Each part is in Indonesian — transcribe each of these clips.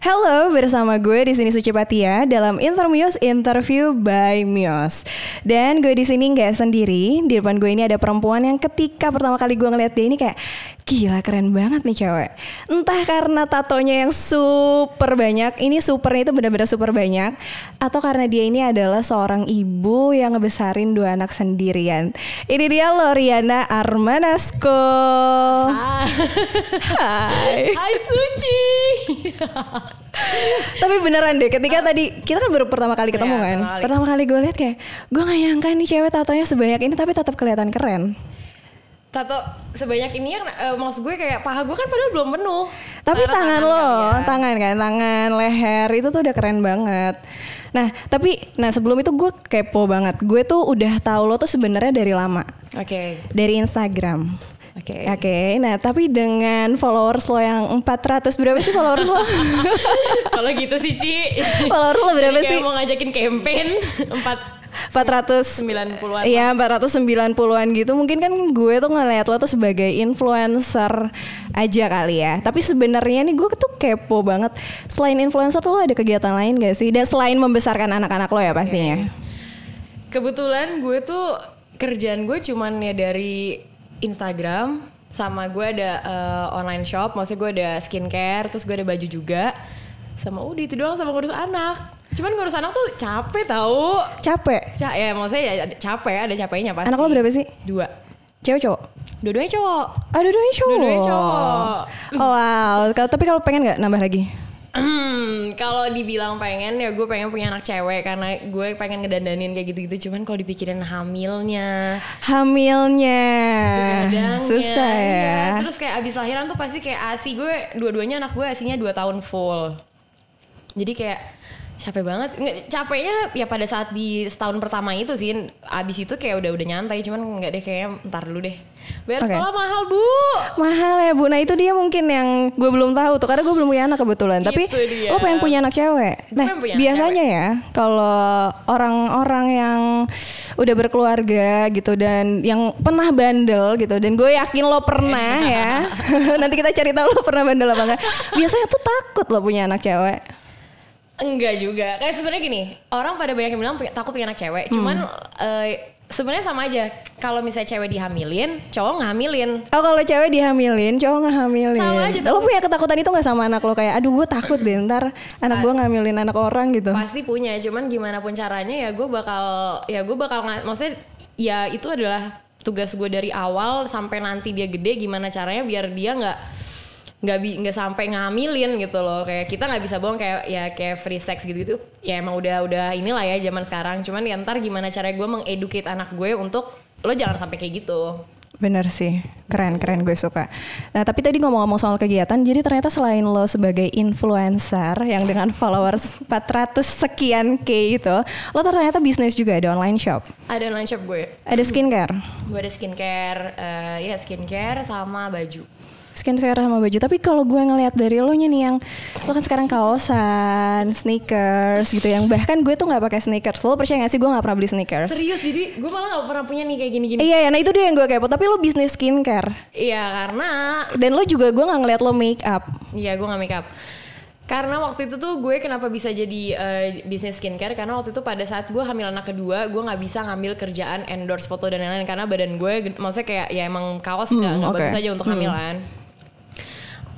Halo, bersama gue di sini Suci Patia dalam Intermuse Interview by Mios. Dan gue di sini nggak sendiri. Di depan gue ini ada perempuan yang ketika pertama kali gue ngeliat dia ini kayak gila keren banget nih cewek. Entah karena tatonya yang super banyak, ini supernya itu benar-benar super banyak, atau karena dia ini adalah seorang ibu yang ngebesarin dua anak sendirian. Ini dia Loriana Armanasko. Hai. Hai. Hai Suci. Tapi beneran deh, ketika tadi kita kan baru pertama kali ketemu Iya, kan. pertama kali. Pertama kali gue lihat kayak gue gak nyangka nih cewek tatonya sebanyak ini tapi tetap kelihatan keren. Tato sebanyak ini kan eh, maksud gue kayak paha gue kan padahal belum penuh. Tapi Karena tangan tangan lo, kali ya. tangan kan, tangan, leher itu tuh udah keren banget. Nah, tapi nah sebelum itu gue kepo banget. Gue tuh udah tahu lo tuh sebenarnya dari lama. Oke. Dari Instagram. Oke. Oke, nah tapi dengan followers lo yang 400 berapa sih followers lo? Kalau gitu sih Ci. followers lo berapa Jadi kayak sih? mau ngajakin campaign 400 490-an. Iya 490-an gitu Mungkin kan gue tuh ngeliat lo tuh sebagai influencer aja kali ya Tapi sebenarnya nih gue tuh kepo banget Selain influencer tuh lo ada kegiatan lain gak sih? Dan selain membesarkan anak-anak lo ya pastinya Kebetulan gue tuh kerjaan gue cuman ya dari Instagram sama gue ada eh, online shop, maksudnya gue ada skincare, terus gue ada baju juga, sama udah itu doang sama ngurus anak. Cuman ngurus anak tuh capek tau. Capek Ca ya maksudnya ya ada capek, ada capeknya pasti. Anak lo berapa sih? Dua. Cewek cowok? Dua-duanya cowok. Ah dua-duanya cowok Dua-duanya cowok. Oh wow Tapi kalau pengen gak nambah lagi? Hmm, kalau dibilang pengen ya gue pengen punya anak cewek karena gue pengen ngedandanin kayak gitu-gitu. Cuman kalau dipikirin hamilnya, Hamilnya Susah ya iya. Terus kayak abis lahiran tuh pasti kayak asi gue dua-duanya anak gue asinya 2 tahun full. Jadi kayak capek banget. Nggak, capeknya ya pada saat di setahun pertama itu sih. Abis itu kayak udah udah nyantai. Cuman nggak deh kayaknya ntar dulu deh. Bayar Oke. sekolah mahal bu. Mahal ya bu, nah itu dia mungkin yang gue belum tahu tuh karena gue belum punya anak kebetulan. Tapi dia. lo pengen punya anak cewek. Nah punya anak biasanya ya kalau orang-orang yang udah berkeluarga gitu dan yang pernah bandel gitu dan gue yakin lo pernah ya. Nanti kita cari tahu lo pernah bandel apa enggak. Biasanya tuh takut lo punya anak cewek. Enggak juga. Kayak sebenarnya gini, orang pada banyak yang bilang takut punya anak cewek. Cuman eh, sebenarnya sama aja. Kalau misalnya cewek dihamilin, cowok ngehamilin. Oh kalau cewek dihamilin, cowok nggak hamilin. Sama aja Lo punya ketakutan itu nggak sama anak lo kayak, aduh gue takut deh ntar anak gue ngamilin anak orang gitu. Pasti punya, cuman gimana pun caranya ya gue bakal ya gue bakal maksudnya ya itu adalah tugas gue dari awal sampai nanti dia gede gimana caranya biar dia nggak nggak bi nggak sampai ngamilin gitu loh. Kayak kita nggak bisa bohong kayak ya kayak free sex gitu gitu ya emang udah udah inilah ya zaman sekarang. Cuman ya ntar gimana caranya gue mengeducate anak gue untuk lo jangan sampai kayak gitu. Bener sih, keren keren gue suka. Nah tapi tadi ngomong-ngomong soal kegiatan, jadi ternyata selain lo sebagai influencer yang dengan followers 400 sekian k itu, lo ternyata bisnis juga ada online shop, ada online shop gue. Ada skincare, gue ada skincare eh, ya skincare sama baju skincare sama baju. Tapi kalau gue ngelihat dari lo nya nih yang lo kan sekarang kaosan, sneakers gitu, yang bahkan gue tuh nggak pakai sneakers. Lo percaya gak sih gue nggak pernah beli sneakers? serius jadi gue malah gak pernah punya nih kayak gini-gini Iya, ya, nah itu dia yang gue kepo. Tapi lo bisnis skincare iya karena dan lo juga gue nggak ngeliat lo make up. Iya gue gak make up Karena waktu itu tuh gue kenapa bisa jadi eh, bisnis skincare Karena waktu itu pada saat gue hamil anak kedua Gue gak bisa ngambil kerjaan endorse foto dan lain-lain Karena badan gue maksudnya kayak ya emang kaos nggak Hmm, nggak oke. bagus aja untuk hamilan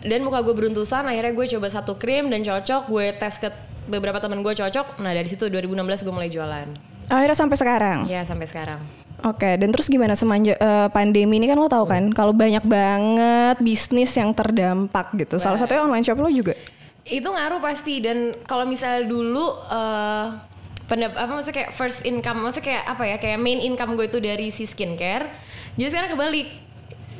Dan muka gue beruntusan akhirnya gue coba satu krim dan cocok Gue tes ke beberapa temen gue cocok Nah dari situ 2016 gue mulai jualan Akhirnya sampai sekarang. Ya sampai sekarang Oke, dan terus gimana semenjak eh, pandemi ini kan lo tahu kan, kalau banyak banget bisnis yang terdampak gitu. Salah satunya online shop lo juga. itu ngaruh pasti dan kalau misalnya dulu eh pendap apa maksudnya kayak first income maksudnya kayak apa ya kayak main income gue itu dari si skincare jadi sekarang kebalik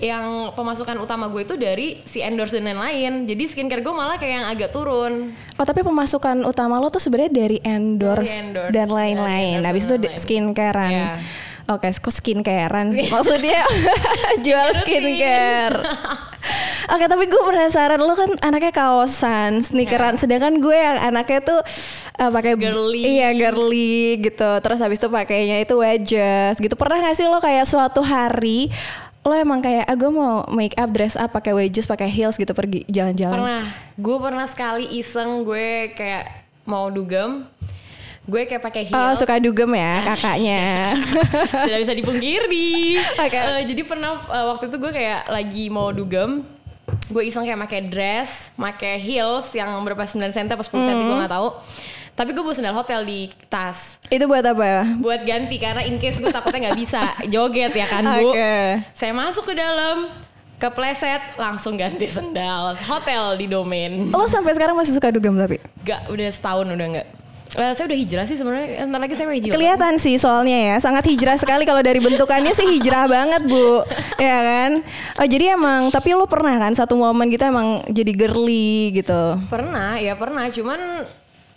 yang pemasukan utama gue itu dari si endorse dan lain-lain jadi skincare gue malah kayak yang agak turun Oh, tapi pemasukan utama lo tuh sebenarnya dari endorse, Dari endorse, dan lain-lain. Habis itu skincarean. Iya. Oke, kok skincarean? Maksudnya jual skincare. Oke, tapi gue penasaran lo kan anaknya kaosan, sneakeran, sedangkan gue yang anaknya tuh eh, pakai Girly. Iya, girly gitu. Terus habis itu pakainya itu wedges gitu. Pernah gak sih lo kayak suatu hari lo emang kayak ah gue mau make up dress up pakai wedges pakai heels gitu pergi jalan-jalan Pernah. Gue pernah sekali iseng gue kayak mau dugem. Gue kayak pakai oh heels. suka dugem ya kakaknya Tidak bisa dipungkiri. Oke. Eh, jadi pernah eh, waktu itu gue kayak lagi mau dugem. Gue iseng kayak pakai dress, pakai heels yang berapa 9 cm apa 10 cm Hmm. gue nggak tahu. Tapi gue bawa sandal hotel di tas itu buat apa ya buat ganti karena in case gue takutnya nggak bisa joget ya kan bu. Oke. Saya masuk ke dalam, kepleset, langsung ganti sandal. Hotel di domain. lo sampai sekarang masih suka dugem tapi Gak, udah setahun udah nggak. Eh, saya udah hijrah sih sebenarnya. Ntar lagi saya mau hijrah. kelihatan sih soalnya ya sangat hijrah sekali kalau dari bentukannya sih hijrah banget bu ya kan oh jadi emang tapi lo pernah kan satu momen gitu emang jadi girly gitu Pernah, ya pernah. Cuman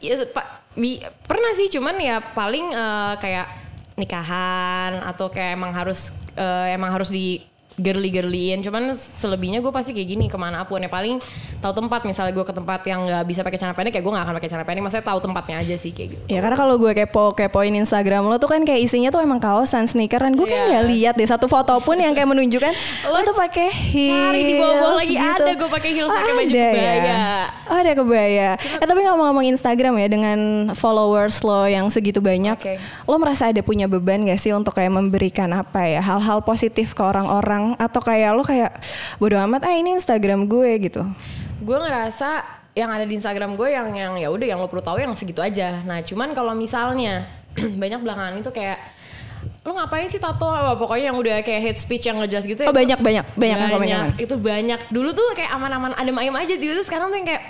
ya pak, bi- pernah sih. Cuman ya paling eh, kayak nikahan atau kayak emang harus eh, emang harus di girly girlyin cuman selebihnya gue pasti kayak gini ke mana pun ya paling tahu tempat misalnya gue ke tempat yang nggak bisa pakai celana pendek kayak gue nggak akan pakai celana pendek maksudnya tahu tempatnya aja sih kayak gitu Ya karena kalau gue kepo kepoin Instagram lo tuh kan kayak isinya tuh emang kaosan sneakeran gue Iya. kan nggak lihat deh satu foto pun yang kayak menunjukkan lo tuh pakai heels cari di bawah-bawah lagi gitu. ada gue pakai heels Oh, pakai baju ada kebaya ya? Oh ada kebaya. Eh tapi ngomong-ngomong Instagram ya dengan followers lo yang segitu banyak, Oke. lo merasa ada punya beban gak sih untuk kayak memberikan apa ya hal-hal positif ke orang-orang atau kayak lo kayak bodo amat ah ini Instagram gue gitu. gue ngerasa yang ada di Instagram gue yang yang ya udah yang lo perlu tahu yang segitu aja. Nah cuman kalau misalnya banyak belakangan itu kayak lo ngapain sih tato apa pokoknya yang udah kayak hate speech yang ngejelas gitu ya. Oh banyak banyak banyak yang komen banyak itu banyak dulu tuh kayak aman-aman adem ayem aja tiba-tiba sekarang tuh yang kayak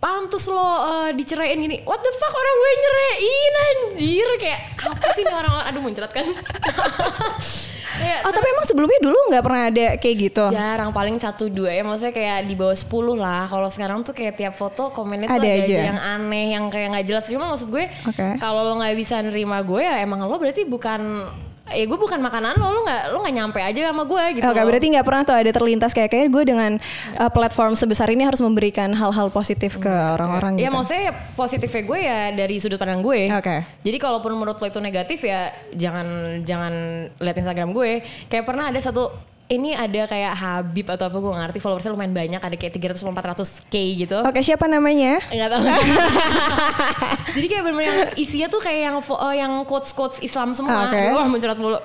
pantes lo eh, diceraiin gini what the fuck orang gue nyeraiin anjir kayak apa sih ini orang-orang aduh muncrat kan Kayak Oh tapi emang sebelumnya dulu nggak pernah ada kayak gitu. Jarang paling satu dua ya maksudnya kayak di bawah 10 lah. Kalau sekarang tuh kayak tiap foto komennya tuh Ada ada, aja. aja yang aneh yang kayak nggak jelas. Cuma maksud gue Oke. kalau lo nggak bisa nerima gue ya emang lo berarti bukan ya gue bukan makanan lo lo nggak lo nggak nyampe aja sama gue gitu. Oke, loh. berarti nggak pernah tuh ada terlintas kayak kayak gue dengan uh, platform sebesar ini harus memberikan hal-hal positif ke orang-orang Ya gitu. maksudnya ya positifnya gue ya dari sudut pandang gue. Oke. Jadi kalaupun menurut lo itu negatif ya jangan jangan lihat Instagram gue. Kayak pernah ada satu ini ada kayak Habib atau apa gue ngerti followersnya lumayan banyak ada kayak 300 400 k gitu. Oke, siapa namanya? Enggak tahu. Jadi kayak bener-bener yang isinya tuh kayak yang eh, yang quotes quotes Islam semua. Oke. Wah muncrat mulu.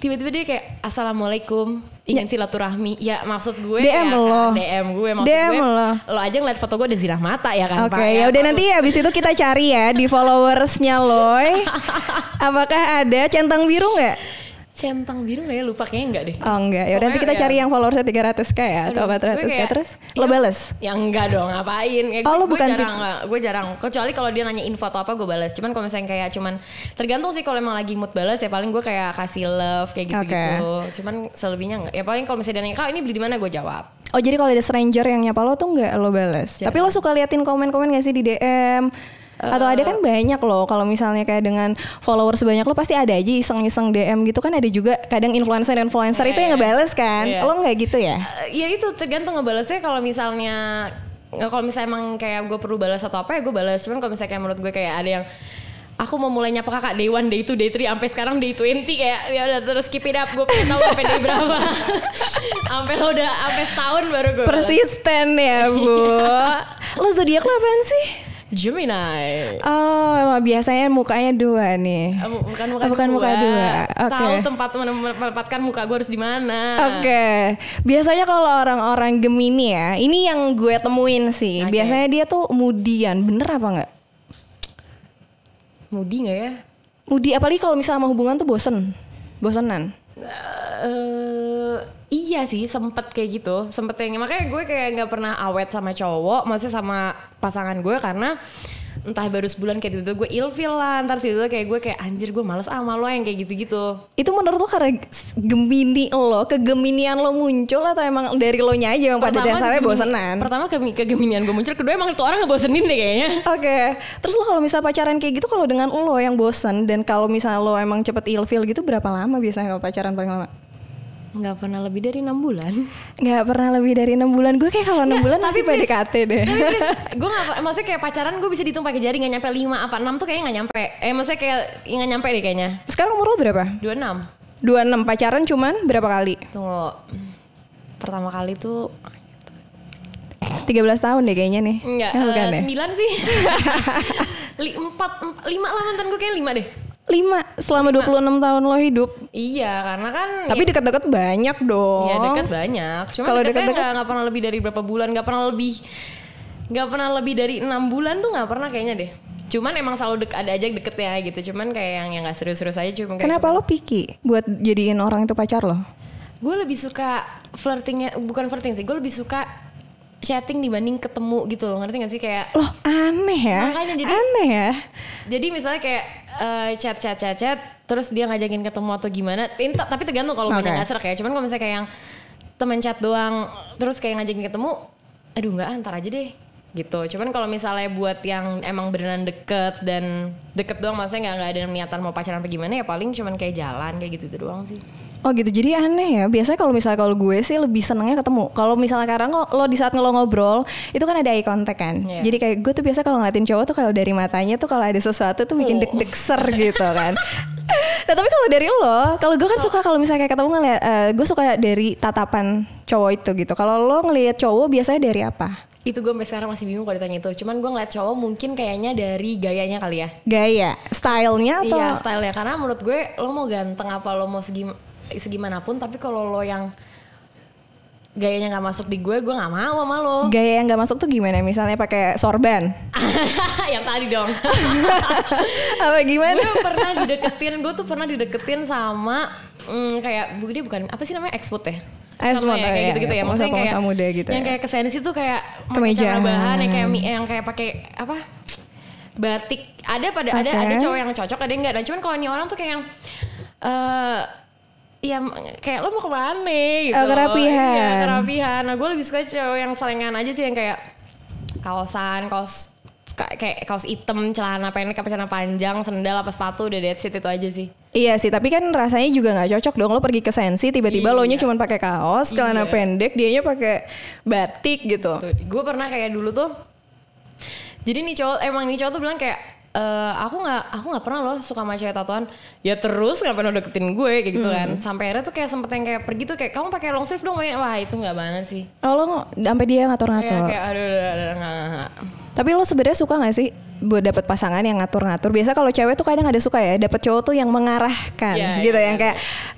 Tiba-tiba dia kayak assalamualaikum ingin silaturahmi. Ya maksud gue DM ya, lo. DM gue maksud DM gue. lo. Lo aja ngeliat foto gue udah zirah mata ya kan Oke, Pak. ya udah nanti abis itu kita cari ya di followersnya Loy. Apakah ada centang biru nggak? Centang biru nggak ya lupa kayaknya enggak deh. Oh enggak, ya nanti kita Pokoknya cari ya. yang followersnya 300k ya atau Aduh, 400k gue kayak- terus lo Iya. bales? Ya enggak dong, ngapain? Ya, Oh, gue, lo gue bukan jarang, gue jarang. Kecuali kalau dia nanya info atau apa gue balas. Cuman kalau misalnya kayak cuman tergantung sih kalau emang lagi mood balas ya paling gue kayak kasih love kayak gitu-gitu. Cuman selebihnya enggak. Ya paling kalau misalnya dia nanya, "Kak, ini beli di mana?" gue jawab. Oh jadi kalau ada stranger yang nyapa lo tuh nggak lo bales? Jarang. Tapi lo suka liatin komen-komen gak sih di DM? Atau ada kan banyak loh kalau misalnya kayak dengan followers banyak lo pasti ada aja iseng-iseng DM gitu kan ada juga kadang influencer-influencer itu yang Iya. ngebales kan? Iya. Lo nggak gitu ya? Eh, ya itu tergantung ngebalesnya kalau misalnya kalau misalnya emang kayak gue perlu balas atau apa ya gue balas. Cuman kalau misalnya kayak menurut gue kayak ada yang aku mau mulai nyapa kakak day one, day two, day three, sampai sekarang day 20 kayak ya udah terus keep it up gue pengen tahu sampai day berapa sampai lo udah sampai setahun baru gue balas. Persisten ya bu. lo zodiak lo apaan sih? Gemini Oh emang biasanya mukanya dua nih. Eh, bu- bukan muka Oh, bukan dua. muka dua. Oke. tahu tempat menem- menempatkan muka gue harus di mana Oke, biasanya kalau orang-orang Gemini ya, ini yang gue temuin sih. Oke. Biasanya dia tuh mudian, bener apa nggak? Mudi nggak ya Mudi, apalagi kalau misalnya sama hubungan tuh bosen, bosenan. eh iya sih sempet kayak gitu sempet yang makanya gue kayak nggak pernah awet sama cowok maksudnya sama pasangan gue karena entah baru sebulan kayak tiba-tiba gue ilfil lah ntar tiba-tiba kayak gue kayak anjir gue males ah sama lo yang kayak gitu-gitu Itu menurut lo karena Gemini lo, kegeminian lo muncul atau emang dari lo nya aja yang pada dasarnya kegemi- bosenan? pertama ke kegeminian gue muncul kedua emang itu orang ngebosenin deh kayaknya Oke, terus lo kalau misalnya pacaran kayak gitu kalau dengan lo yang bosen dan kalau misalnya lo emang cepet ilfil gitu berapa lama biasanya kalau pacaran paling lama? Nggak pernah lebih dari enam bulan Nggak pernah lebih dari enam bulan. Gue kayak kalau enam bulan masih please. PDKT deh. Tapi please, gue gak, maksudnya kayak pacaran gue bisa dihitung pakai jari nggak nyampe 5 apa 6 tuh kayaknya nggak nyampe. Eh maksudnya kayak nggak nyampe deh kayaknya. Sekarang umur lo berapa? 26. 26 pacaran cuman berapa kali? Tunggu. Pertama kali tuh 13 tahun deh kayaknya nih. enggak Eh, bukan eh, ya? sembilan sih. Li, empat, empat, lima lah mantan gue kayak lima deh. 5 selama 26 tahun lo hidup. Iya, karena kan Tapi deket-deket banyak dong. ya dekat banyak. Cuma Kalau deket-deket- nggak pernah lebih dari berapa bulan, nggak pernah lebih nggak pernah lebih dari enam bulan tuh nggak pernah kayaknya deh. Cuman emang selalu dek ada aja deketnya gitu. Cuman kayak yang yang nggak serius-serius aja cuma kayak Kenapa lo picky buat jadiin orang itu pacar lo? gue lebih suka flirtingnya bukan flirting sih gue lebih suka chatting dibanding ketemu gitu loh ngerti gak sih kayak Loh aneh ya? Makanya jadi- aneh ya? jadi misalnya kayak eh, chat chat chat chat terus dia ngajakin ketemu atau gimana tapi tergantung kalau Oke. banyak nggak serak ya cuman kalau misalnya kayak yang temen chat doang terus kayak ngajakin ketemu aduh nggak antar aja deh gitu cuman kalau misalnya buat yang emang beneran deket dan deket doang maksudnya nggak ada niatan mau pacaran apa gimana ya paling cuman kayak jalan kayak gitu, gitu doang sih Oh gitu, jadi aneh ya. Biasanya kalau misalnya kalau gue sih lebih senengnya ketemu. Kalau misalnya sekarang lo, lo di saat lo ngobrol, itu kan ada eye contact kan. Iya. Jadi kayak gue tuh biasa kalau ngeliatin cowok tuh kalau dari matanya tuh kalau ada sesuatu tuh bikin Oh. deg-deg ser gitu kan. nah tapi kalau dari lo, kalau gue kan suka kalau misalnya kayak ketemu ngeliat, eh, gue suka dari tatapan cowok itu gitu. Kalau lo ngeliat cowok biasanya dari apa? itu gue sampai sekarang masih bingung kalau ditanya itu cuman gue ngeliat cowok mungkin kayaknya dari gayanya kali ya Gaya, stylenya atau? Iya stylenya karena menurut gue lo mau ganteng apa lo mau segi segimanapun tapi kalau lo yang gayanya nggak masuk di gue gue nggak mau sama lo Gaya yang gak masuk tuh gimana? Misalnya pakai sorban? yang tadi dong apa gimana? gue pernah dideketin gue tuh pernah dideketin sama mm, kayak bu dia bukan apa sih namanya expert ya Sama ya, oh kayak iya, gitu-gitu iya, ya maksudnya pengusaha- kayak muda gitu yang ya. kayak kesensi tuh kayak Kemeja. bahan yang kayak yang kayak pakai apa batik ada pada ada Oke. ada cowok yang cocok ada yang enggak dan cuman kalau ini orang tuh kayak yang eh ya kayak lo mau ke mana gitu Oh, kerapihan. Iya, kerapihan nah gue lebih suka cowok yang selengan aja sih yang kayak kaosan kaos ka- kayak kaos hitam celana pendek apa celana panjang sendal apa sepatu udah that's it itu aja sih Iya sih, tapi kan rasanya juga nggak cocok dong. Lo pergi ke sensi, tiba-tiba lo nya Iya. cuma pakai kaos, celana Iya. pendek, dianya pakai batik gitu. gue pernah kayak dulu tuh jadi nih cowok emang nih cowok tuh bilang kayak "Eh, aku nggak aku nggak pernah loh suka sama cewek tatoan. Ya terus ngapain lo deketin gue kayak gitu kan. Sampai akhirnya tuh kayak sempet yang kayak pergi tuh kayak kamu pakai long sleeve dong? Wah, wah itu nggak banget sih. Oh lo nggak- sampai dia ngatur-ngatur. kayak aduh aduh, aduh, aduh, nggak, nggak, nggak. Tapi lo sebenarnya suka nggak sih buat dapet pasangan yang ngatur-ngatur? Biasa kalau cewek tuh kadang ada suka ya, dapet cowok tuh yang mengarahkan, Iya, gitu iya, yang kayak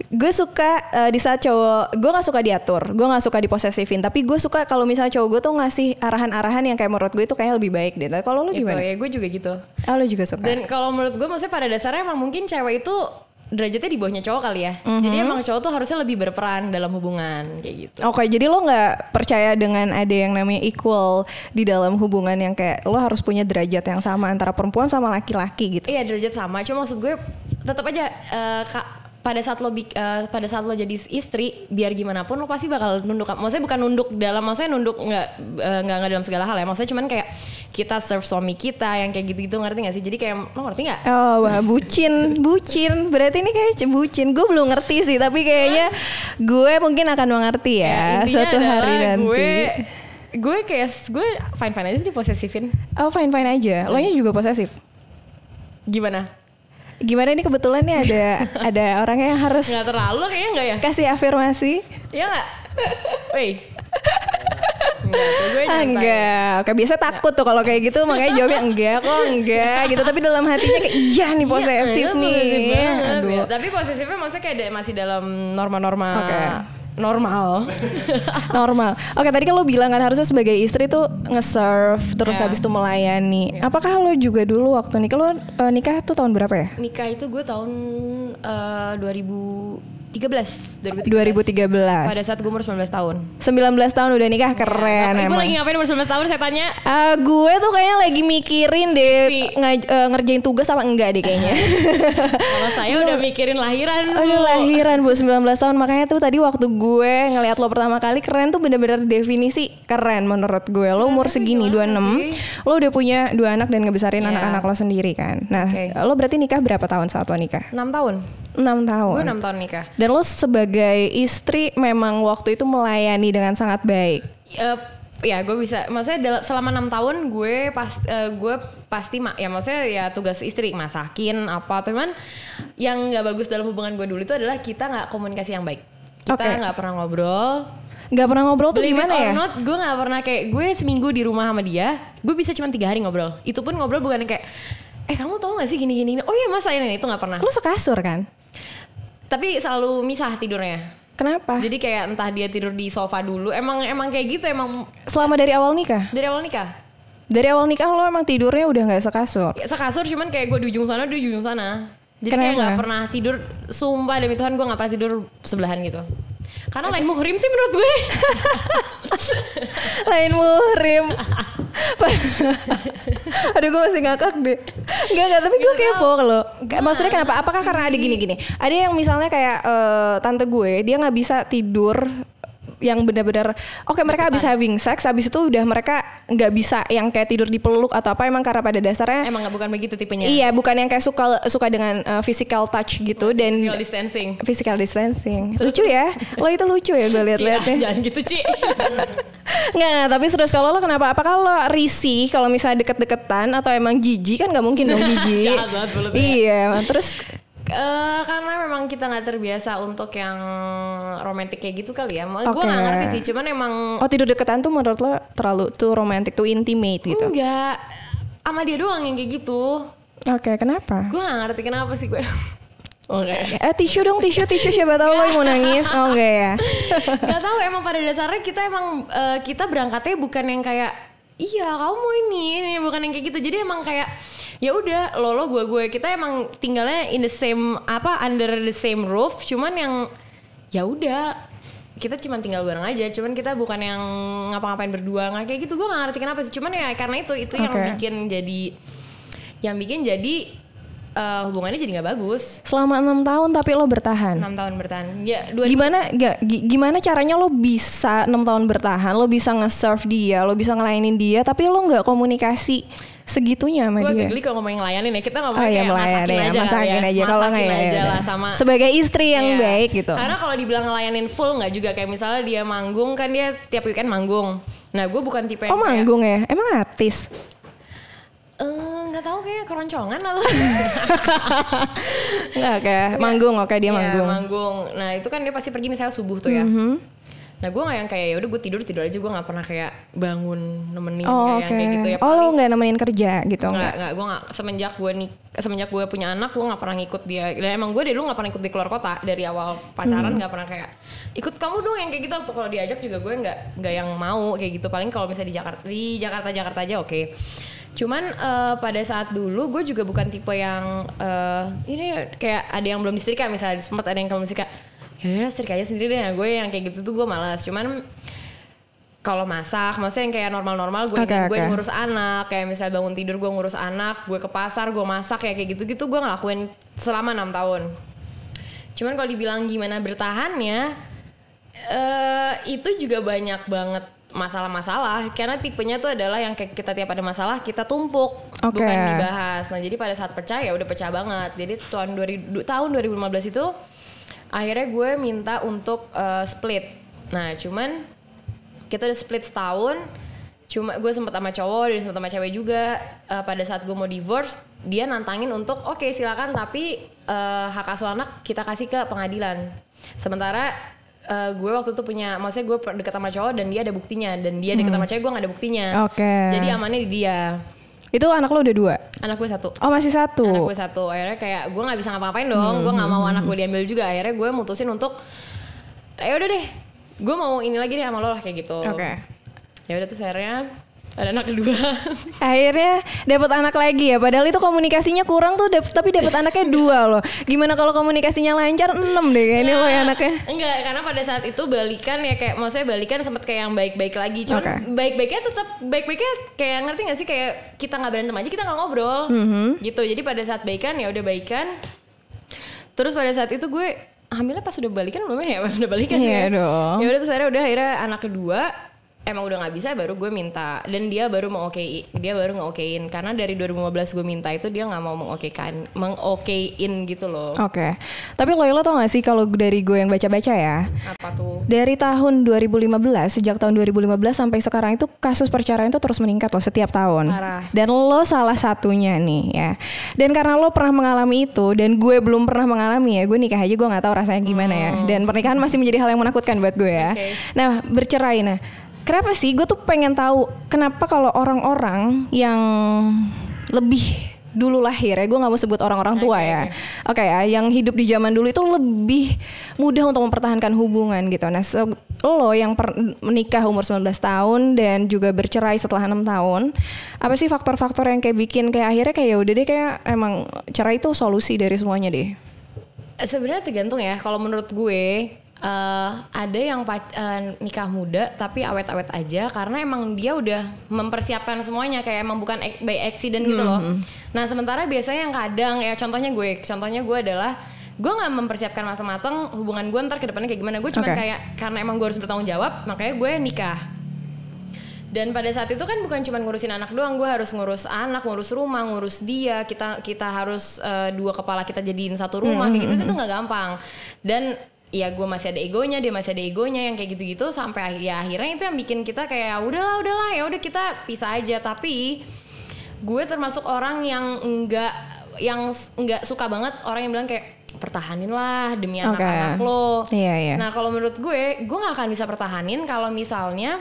gue suka eh, di saat cowok, gue nggak suka diatur, gue nggak suka diposesifin, tapi gue suka kalau misalnya cowok gue tuh ngasih arahan-arahan yang kayak menurut gue itu kayaknya lebih baik deh. Tapi Kalau lo gitu gimana? ya gue juga gitu Oh lo juga suka. dan kalau menurut gue maksudnya pada dasarnya emang mungkin cewek itu derajatnya di bawahnya cowok kali ya Mhm. jadi emang cowok tuh harusnya lebih berperan dalam hubungan kayak gitu Oke, jadi lo nggak percaya dengan ada yang namanya equal di dalam hubungan yang kayak lo harus punya derajat yang sama antara perempuan sama laki-laki gitu. Iya derajat sama, cuma maksud gue tetap aja eh, kak pada saat lo eh, pada saat lo jadi istri biar gimana pun lo pasti bakal nunduk maksudnya bukan nunduk dalam maksudnya nunduk nggak eh, nggak nggak dalam segala hal ya maksudnya cuman kayak kita serve suami kita yang kayak gitu-gitu ngerti gak sih jadi kayak lo ngerti nggak Oh, wah, bucin, bucin. Berarti ini kayak bucin. Gue belum ngerti sih, tapi kayaknya gue mungkin akan mengerti ya, intinya suatu hari nanti. gue gue kayak gue fine fine aja sih diposesifin Oh, fine fine aja. Lo nya juga posesif. gimana Gimana ini kebetulan nih ada ada orang yang harus nggak terlalu kayaknya nggak ya kasih afirmasi. Iya nggak Woi Enggak, Ah, enggak. Oke, biasa takut tuh kalau kayak gitu makanya jawabnya enggak kok enggak gitu. Tapi dalam hatinya kayak iya nih posesif Iya, nih. posesif Aduh. ya. Tapi posesifnya maksudnya kayak masih dalam norma-norma Oke normal normal oke tadi kan lo bilang kan harusnya sebagai istri tuh nge-serve terus yeah. habis itu melayani yeah. apakah lo juga dulu waktu nikah lo uh, nikah tuh tahun berapa ya nikah itu gue tahun eh, uh, 2000 13 2013. 2013. Pada saat gue umur 19 tahun. 19 tahun udah nikah iya, keren ya, Ibu emang. lagi ngapain umur 19 tahun saya tanya? Uh, gue tuh kayaknya lagi mikirin deh ngaj- uh, ngerjain tugas apa enggak deh kayaknya. Kalau saya udah mikirin lahiran. Aduh lahiran Bu 19 tahun makanya tuh tadi waktu gue ngeliat lo pertama kali keren tuh bener-bener definisi keren menurut gue. Lo umur segini 26, sih? lo udah punya dua anak dan ngebesarin besarin anak-anak lo sendiri kan. Nah, okay. lo berarti nikah berapa tahun saat lo nikah? 6 tahun. 6 tahun Gue 6 tahun nikah. dan lo sebagai istri memang waktu itu melayani dengan sangat baik Eh, ya gue bisa maksudnya dalam selama enam tahun gue pas eh, gue pasti ma- ya maksudnya ya tugas istri masakin apa cuman yang nggak bagus dalam hubungan gue dulu itu adalah kita nggak komunikasi yang baik kita nggak pernah ngobrol Gak pernah ngobrol tuh gimana ya? not, gue gak pernah kayak gue seminggu di rumah sama dia, gue bisa cuma tiga hari ngobrol. Itu pun ngobrol bukan kayak, eh kamu tahu gak sih gini gini? Oh iya masa ini itu nggak pernah. Lu sekasur kan? Tapi selalu misah tidurnya. Kenapa? Jadi kayak entah dia tidur di sofa dulu, emang emang kayak gitu emang Selama dari awal nikah? dari awal nikah. Dari awal nikah lo emang tidurnya udah nggak sekasur? Ya, sekasur cuman kayak gue di ujung sana, di ujung sana. Jadi Kenapa? kayak nggak pernah tidur, sumpah demi Tuhan gue nggak pernah tidur sebelahan gitu. Karena lain muhrim sih menurut gue. Lain muhrim. Aduh gue masih ngakak deh. Enggak enggak tapi gue kepo kalau. Maksudnya kenapa? Apakah karena ada gini-gini? Ada yang misalnya kayak eh, tante gue dia nggak bisa tidur yang benar-benar oke mereka habis having sex habis itu udah mereka nggak bisa yang kayak tidur dipeluk atau apa emang karena pada dasarnya emang nggak bukan begitu tipenya. iya bukan yang kayak suka suka dengan eh, physical touch gitu dan Physical distancing. physical distancing lucu ya lo itu lucu ya gue Ci, liat-liatnya jangan gitu Ci. Nggak, tapi serius kalau lo kenapa? Apakah lo risih kalau misalnya deket-deketan atau emang jijik kan nggak mungkin dong jijik. Iya, terus Eh, karena memang kita nggak terbiasa untuk yang romantis kayak gitu kali ya. Gue Oke. nggak ngerti sih, cuman emang oh tidur deketan tuh menurut lo terlalu tuh romantic tuh intimate gitu. Oke, enggak sama dia doang yang kayak gitu. kenapa? Gue nggak ngerti kenapa sih gue. Oke. Eh tisu dong tisu tisu siapa tahu lo yang mau nangis. Oh enggak ya. Gak tahu emang pada dasarnya kita emang eh, kita berangkatnya bukan yang kayak iya kamu mau ini ini bukan yang kayak gitu. Jadi emang kayak ya udah lo lo gue gue kita emang tinggalnya in the same apa under the same roof. Cuman yang ya udah kita cuma tinggal bareng aja. Cuman kita bukan yang ngapa-ngapain berdua nggak kayak gitu. Gue nggak ngerti kenapa sih. Cuman ya karena itu itu yang Oke. bikin jadi yang bikin jadi eh, hubungannya jadi nggak bagus. Selama enam tahun tapi lo bertahan. enam tahun bertahan. Ya dua Gimana gak, gi- gimana caranya lo bisa enam tahun bertahan, lo bisa nge-serve dia, lo bisa ngelayanin dia, tapi lo nggak komunikasi segitunya sama gue dia. agak geli kalau ngomongin ngelayanin ya kita ngomongin Oh iya kayak melayani masakin ya, aja kali masakin ya. aja kalau nggak Masakin ya, aja ya lah sama sebagai istri yang Iya. baik gitu. karena kalau dibilang ngelayanin full nggak juga kayak misalnya dia manggung kan dia tiap weekend manggung nah gue bukan tipe yang Oh kayak, manggung ya? Emang artis? "Eh, nggak tahu kayak keroncongan atau Enggak kayak manggung, oke dia Iya, manggung. manggung nah itu kan dia pasti pergi misalnya subuh tuh ya Mhm. Nah gue nggak yang kayak ya udah gue tidur tidur aja. Gue nggak pernah kayak bangun nemenin Oh kayak oke. yang kayak gitu ya. Oh lo Paling- nggak nemenin kerja gitu nggak enggak? nggak. Gue nggak semenjak gue nih semenjak gue punya anak gue nggak pernah ngikut dia. Dan emang gue dari dulu nggak pernah ikut di keluar kota dari awal pacaran nggak pernah kayak ikut kamu dong yang kayak gitu. Atau kalau diajak juga gue nggak nggak yang mau kayak gitu. Paling kalau misalnya di Jakarta di Jakarta Jakarta aja oke. Cuman eh, pada saat dulu gue juga bukan tipe yang eh, ini kayak ada yang belum disetrika. Misalnya sempat ada yang belum disetrika ya udah setrika aja sendiri deh nah gue yang kayak gitu tuh gue malas cuman kalau masak, maksudnya yang kayak normal-normal gue Oke, gue oke. ngurus anak, kayak misal bangun tidur gue ngurus anak, gue ke pasar gue masak ya kayak gitu-gitu gue ngelakuin selama enam tahun. Cuman kalau dibilang gimana bertahannya, eh itu juga banyak banget masalah-masalah karena tipenya tuh adalah yang kayak kita tiap ada masalah kita tumpuk Oke. bukan dibahas. Nah jadi pada saat pecah ya udah pecah banget. Jadi tahun 2000, tahun 2015 itu akhirnya gue minta untuk eh, split. Nah cuman kita udah split setahun cuma gue sempet sama cowok dan sempet sama cewek juga. Eh, pada saat gue mau divorce dia nantangin untuk oke silakan tapi eh, hak asuh anak kita kasih ke pengadilan. Sementara eh, gue waktu itu punya maksudnya gue deket sama cowok dan dia ada buktinya. Dan dia deket sama cewek gue gak ada buktinya. Oke. jadi amannya di dia Itu anak lo udah dua? anak gue satu Oh masih satu? anak gue satu akhirnya kayak gue nggak bisa ngapa-ngapain dong gue nggak mau anak gue diambil juga akhirnya gue mutusin untuk ya udah deh gue mau ini lagi deh sama lo lah kayak gitu Oke. ya udah terus akhirnya ada anak kedua Akhirnya dapat anak lagi ya. Padahal itu komunikasinya kurang tuh, dap- tapi dapat anaknya dua loh. Gimana kalau komunikasinya lancar? Enam deh kayaknya lo ya anaknya. enggak karena pada saat itu balikan ya kayak maksudnya balikan sempat kayak yang baik-baik lagi cuman Oke. baik-baiknya tetap baik-baiknya kayak ngerti gak sih kayak kita nggak berantem aja kita nggak ngobrol Mhm. gitu jadi pada saat baikan ya udah baikan terus pada saat itu gue hamilnya pas udah balikan belum ya udah balikan Iya ya dong. ya udah terus akhirnya udah akhirnya anak kedua emang udah nggak bisa baru gue minta dan dia baru mau oke dia baru ngeokein karena dari 2015 gue minta itu dia nggak mau mengokekan mengokein gitu loh Oke. Tapi lo lo tau gak sih kalau dari gue yang baca-baca ya, apa tuh dari tahun 2015 sejak tahun 2015 sampai sekarang itu kasus perceraian itu terus meningkat loh setiap tahun. Parah. Dan lo salah satunya nih ya. Dan karena lo pernah mengalami itu dan gue belum pernah mengalami ya, gue nikah aja gue nggak tahu rasanya gimana ya. Dan pernikahan masih menjadi hal yang menakutkan buat gue ya. Oke. Nah bercerai nah, kenapa sih gue tuh pengen tahu kenapa kalau orang-orang yang lebih dulu lahir ya gue nggak mau sebut orang-orang tua Oke, ya oke. Oke ya, yang hidup di zaman dulu itu lebih mudah untuk mempertahankan hubungan gitu. Nah, so, lo yang per- menikah umur 19 tahun dan juga bercerai setelah enam tahun, apa sih faktor-faktor yang kayak bikin kayak akhirnya kayak ya udah deh kayak emang cerai itu solusi dari semuanya deh. Eh, sebenarnya tergantung ya kalau menurut gue eh, ada yang eh, nikah muda tapi awet-awet aja karena emang dia udah mempersiapkan semuanya kayak emang bukan by accident gitu loh. Nah sementara biasanya yang kadang ya contohnya gue, contohnya gue adalah gue nggak mempersiapkan matang-matang hubungan gue ntar ke depannya kayak gimana. Gue cuma Oke. kayak karena emang gue harus bertanggung jawab makanya gue nikah. Dan pada saat itu kan bukan cuma ngurusin anak doang, gue harus ngurus anak, ngurus rumah, ngurus dia. Kita kita harus eh, dua kepala kita jadiin satu rumah, kayak gitu itu nggak gampang. Dan ya gue masih ada egonya, dia masih ada egonya yang kayak gitu-gitu sampai ya akhirnya itu yang bikin kita kayak udahlah udahlah ya udah kita pisah aja. Tapi gue termasuk orang yang enggak yang enggak suka banget orang yang bilang kayak pertahanin lah demi anak-anak lo. Iya, iya. Nah kalau menurut gue, gue nggak akan bisa pertahanin kalau misalnya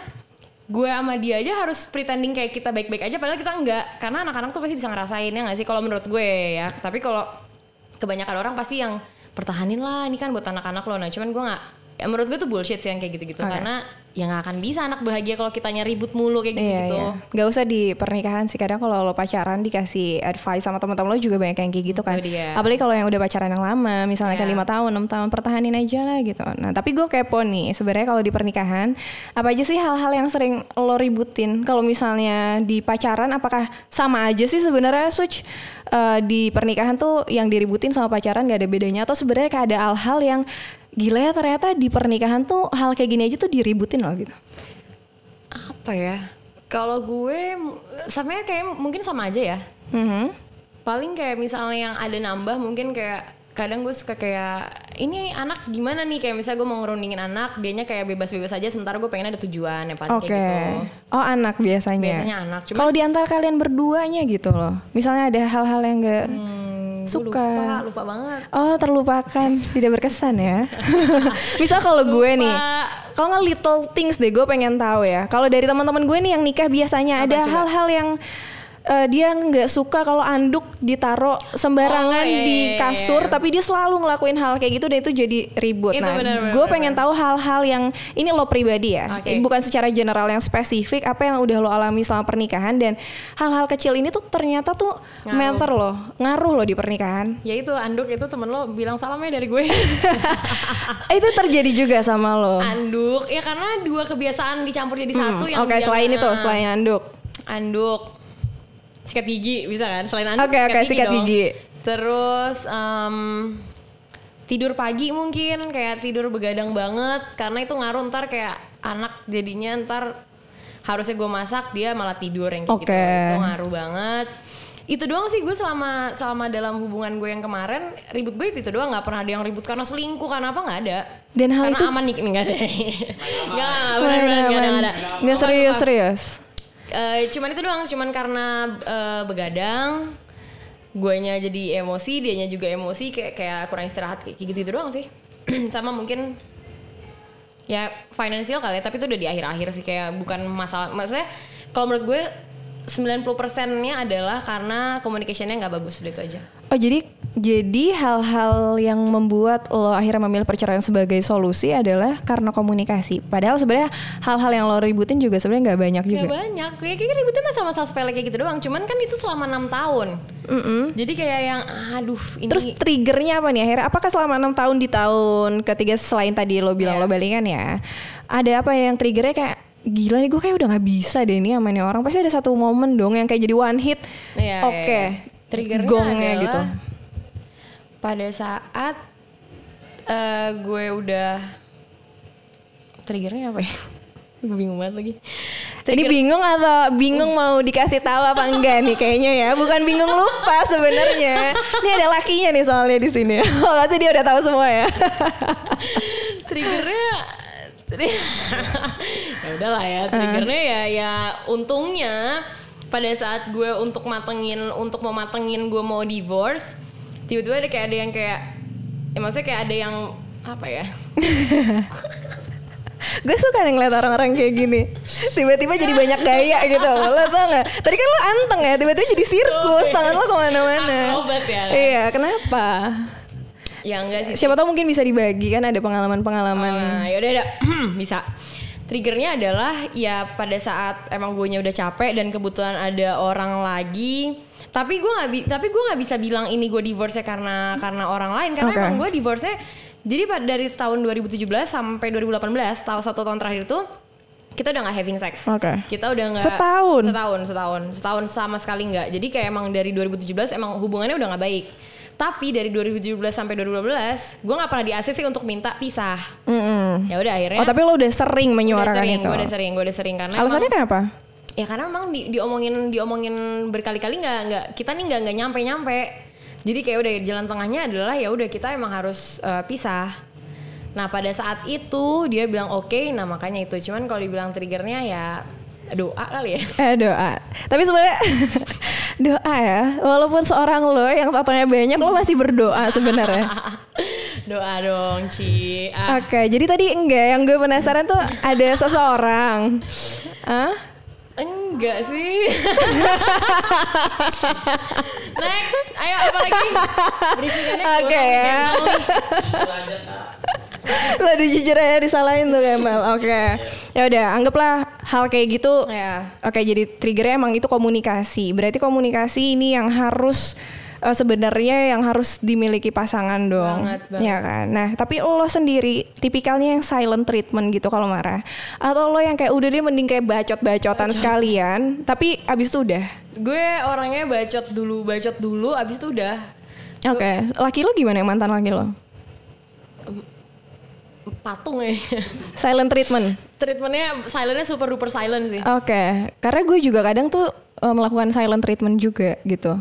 gue sama dia aja harus pretending kayak kita baik-baik aja padahal kita enggak karena anak-anak tuh pasti bisa ngerasain ya nggak sih kalau menurut gue ya tapi kalau kebanyakan orang pasti yang pertahanin lah ini kan buat anak-anak lo. Nah cuman gue nggak ya menurut gue tuh bullshit sih yang kayak gitu-gitu Oke. karena ya nggak akan bisa anak bahagia kalau kitanya ribut mulu kayak gitu-gitu Iya, iya. Gak usah di pernikahan sih. Kadang kalau lo pacaran dikasih advice sama teman-teman lo juga banyak yang kayak gitu kan. Dia. Apalagi kalau yang udah pacaran yang lama, misalnya kayak Iya. lima tahun, enam tahun, pertahanin aja lah gitu. Nah, tapi gue kepo nih. Sebenarnya kalau di pernikahan, apa aja sih hal-hal yang sering lo ributin? Kalau misalnya di pacaran, apakah sama aja sih sebenarnya Such? Eh, di pernikahan tuh yang diributin sama pacaran gak ada bedanya? Atau sebenarnya kayak ada hal-hal yang gila ya ternyata di pernikahan tuh hal kayak gini aja tuh diributin loh gitu. apa ya kalau gue sama kayak mungkin sama aja ya Mhm. paling kayak misalnya yang ada nambah mungkin kayak kadang gue suka kayak ini anak gimana nih kayak misalnya gue mau ngerundingin anak dianya kayak bebas-bebas aja sementara gue pengen ada tujuan ya paling Oke. kayak gitu Oh anak biasanya. biasanya anak Kalau di antara kalian berduanya gitu loh. Misalnya ada hal-hal yang gak hmm, suka. lupa lupa banget Oh terlupakan, tidak berkesan ya. Misal kalau gue nih, kalau nggak little things deh, gue pengen tahu ya. Kalau dari teman-teman gue nih yang nikah biasanya ada coba? hal-hal yang eh, dia nggak suka kalau anduk ditaruh sembarangan Oh, iya, di iya, iya, kasur, iya. tapi dia selalu ngelakuin hal kayak gitu dan itu jadi ribut. Itu nah, gue pengen tahu hal-hal yang ini lo pribadi ya, Oke. bukan secara general yang spesifik. Apa yang udah lo alami selama pernikahan dan hal-hal kecil ini tuh ternyata tuh Ngaruh. matter loh, ngaruh lo di pernikahan. ya itu anduk itu temen lo bilang salamnya dari gue itu terjadi juga sama lo. anduk ya karena dua kebiasaan dicampur jadi Hmm, satu yang Oke, dia- selain itu, selain anduk. anduk sikat gigi bisa kan? Selain anduk Oke, oke, sikat dong. gigi. terus em, tidur pagi mungkin kayak tidur begadang banget karena itu ngaruh ntar kayak anak jadinya ntar harusnya gue masak dia malah tidur yang kayak gitu. Oke. itu ngaruh banget. Itu doang sih gue selama selama dalam hubungan gue yang kemarin ribut gue itu, itu doang. Nggak pernah ada yang ribut karena selingkuh karena apa? Nggak ada. Dan hal karena itu- aman nih nggak ada. Nggak benar Mana, benar nggak ada. Nggak serius, serius. Eh, cuman itu doang, cuman karena eh, begadang, guanya jadi emosi, dianya juga emosi, kayak kayak kurang istirahat kayak gitu itu doang sih. Sama mungkin ya finansial kali ya, tapi itu udah di akhir-akhir sih kayak bukan masalah. Maksudnya kalau menurut gue 90%-nya adalah karena communication-nya nggak bagus udah itu aja. Oh jadi jadi hal-hal yang membuat lo akhirnya memilih perceraian sebagai solusi adalah karena komunikasi. Padahal sebenarnya hal-hal yang lo ributin juga sebenarnya nggak banyak juga. Gak banyak, kayak kayak ributnya masalah-masalah sepele kayak gitu doang. Cuman kan itu selama enam tahun. Mm-mm. Jadi kayak yang aduh ini Terus triggernya apa nih akhirnya? Apakah selama enam tahun di tahun ketiga selain tadi lo bilang Iya. lo balikan ya, ada apa yang triggernya kayak gila nih gue kayak udah nggak bisa deh nih sama nih orang pasti ada satu momen dong yang kayak jadi one hit. Iya, Oke. iya, iya. Triggernya gongnya gitu. Pada saat eh, gue udah triggernya apa ya? Gue bingung banget lagi. Ini bingung atau bingung mau dikasih tahu apa enggak nih kayaknya ya? Bukan bingung lupa sebenarnya. Ini ada lakinya nih soalnya di sini. Oh, berarti dia udah tahu semua ya. triggernya ya udahlah ya triggernya ya ya untungnya pada saat gue untuk matengin untuk mau matengin gue mau divorce tiba-tiba ada kayak ada yang kayak ya maksudnya kayak ada yang apa ya? Gue suka nih ngeliat orang-orang kayak gini. Tiba-tiba jadi banyak gaya gitu. Lo tau gak tadi kan lo anteng ya tiba-tiba jadi sirkus. Tangan lo ke mana-mana. Akrobat ya. Kan? iya kenapa ya enggak sih siapa tahu mungkin bisa dibagi kan ada pengalaman-pengalaman Nah, yaudah udah bisa. Triggernya adalah ya pada saat emang gue udah capek dan kebetulan ada orang lagi. Tapi gue nggak tapi gue nggak bisa bilang ini gue divorce karena karena orang lain karena Oke. emang gue divorce jadi pada dari tahun 2017 sampai 2018 tahun satu tahun terakhir itu kita udah nggak having sex. Oke. Kita udah nggak Setahun? Setahun, setahun, setahun sama sekali nggak. Jadi kayak emang dari 2017 emang hubungannya udah nggak baik. Tapi dari 2017 sampai 2012, gue nggak pernah di ACC untuk minta pisah. Mm-mm. Ya udah akhirnya. oh tapi lo udah sering udah menyuarakan sering, itu gue udah sering, gue udah sering karena alasannya emang- kenapa ya karena memang di, diomongin diomongin berkali-kali nggak nggak kita nih nggak nggak nyampe nyampe. Jadi kayak udah jalan tengahnya adalah ya udah kita emang harus eh, pisah. Nah pada saat itu dia bilang oke, nah makanya itu. Cuman kalau dibilang triggernya ya doa kali ya. Eh doa. Tapi sebenarnya doa ya. Walaupun seorang lo yang tatanya banyak lo masih berdoa sebenarnya. doa dong Ci. Ah, Oke, jadi tadi enggak yang gue penasaran tuh ada seseorang. Hah? enggak sih. Next, ayo apa lagi? Oke ya. Lo udah jujur aja disalahin tuh Kemal. Oke. Ya udah, anggaplah hal kayak gitu. Ya. Oke, jadi triggernya emang itu komunikasi. Berarti komunikasi ini yang harus eh, sebenarnya yang harus dimiliki pasangan dong. Banget, banget. Ya kan. Nah, tapi lo sendiri tipikalnya yang silent treatment gitu kalau marah atau lo yang kayak udah deh mending kayak bacot-bacotan sekalian, tapi abis itu udah. Gue orangnya bacot dulu, bacot dulu, abis itu udah Oke, laki lo gimana yang mantan laki lo? Patung ya. Silent treatment. Treatmentnya silentnya super duper silent sih. Oke, karena gue juga kadang tuh eh, melakukan silent treatment juga gitu.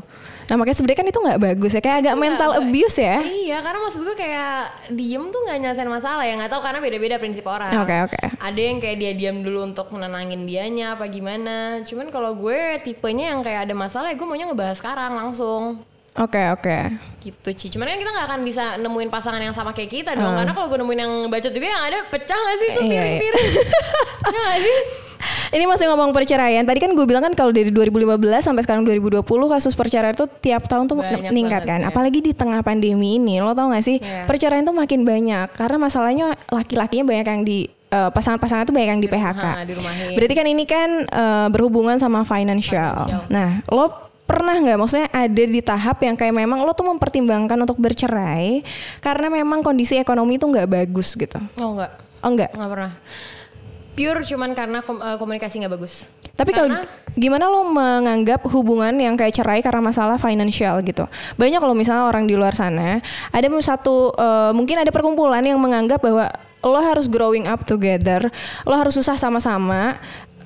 Nah makanya sebenarnya kan itu nggak bagus ya, kayak agak mental Nggak, abuse ya. Iya, karena maksud gue kayak diem tuh nggak nyelesain masalah ya nggak tahu karena beda-beda prinsip orang. Oke, oke. Ada yang kayak dia diam dulu untuk menenangin dianya apa gimana. Cuman kalau gue tipenya yang kayak ada masalah ya gue maunya ngebahas sekarang langsung. Oke oke. Gitu Ci. Cuman kan kita nggak akan bisa nemuin pasangan yang sama kayak kita dong. Karena kalau gue nemuin yang bacot juga yang ada pecah gak sih tuh Iya, iya. piring-piring. Iya gak sih? Ini masih ngomong perceraian. Tadi kan gue bilang kan kalau dari 2015 sampai sekarang 2020 kasus perceraian tuh tiap tahun tuh Banyak meningkat banget, kan. ya. Apalagi di tengah pandemi ini, lo tau gak sih? Iya. Perceraian tuh makin banyak karena masalahnya laki-lakinya banyak yang di eh, pasangan-pasangan tuh banyak yang di, PHK. rumah- di rumahin. Berarti kan ini kan eh, berhubungan sama financial. Financial. Nah, lo pernah nggak maksudnya ada di tahap yang kayak memang lo tuh mempertimbangkan untuk bercerai karena memang kondisi ekonomi tuh nggak bagus gitu. Oh enggak. Oh enggak. Nggak pernah. Pure cuman karena eh, komunikasi nggak bagus. Tapi kalau gimana lo menganggap hubungan yang kayak cerai karena masalah financial gitu? Banyak kalau misalnya orang di luar sana ada satu eh, mungkin ada perkumpulan yang menganggap bahwa lo harus growing up together, lo harus susah sama-sama,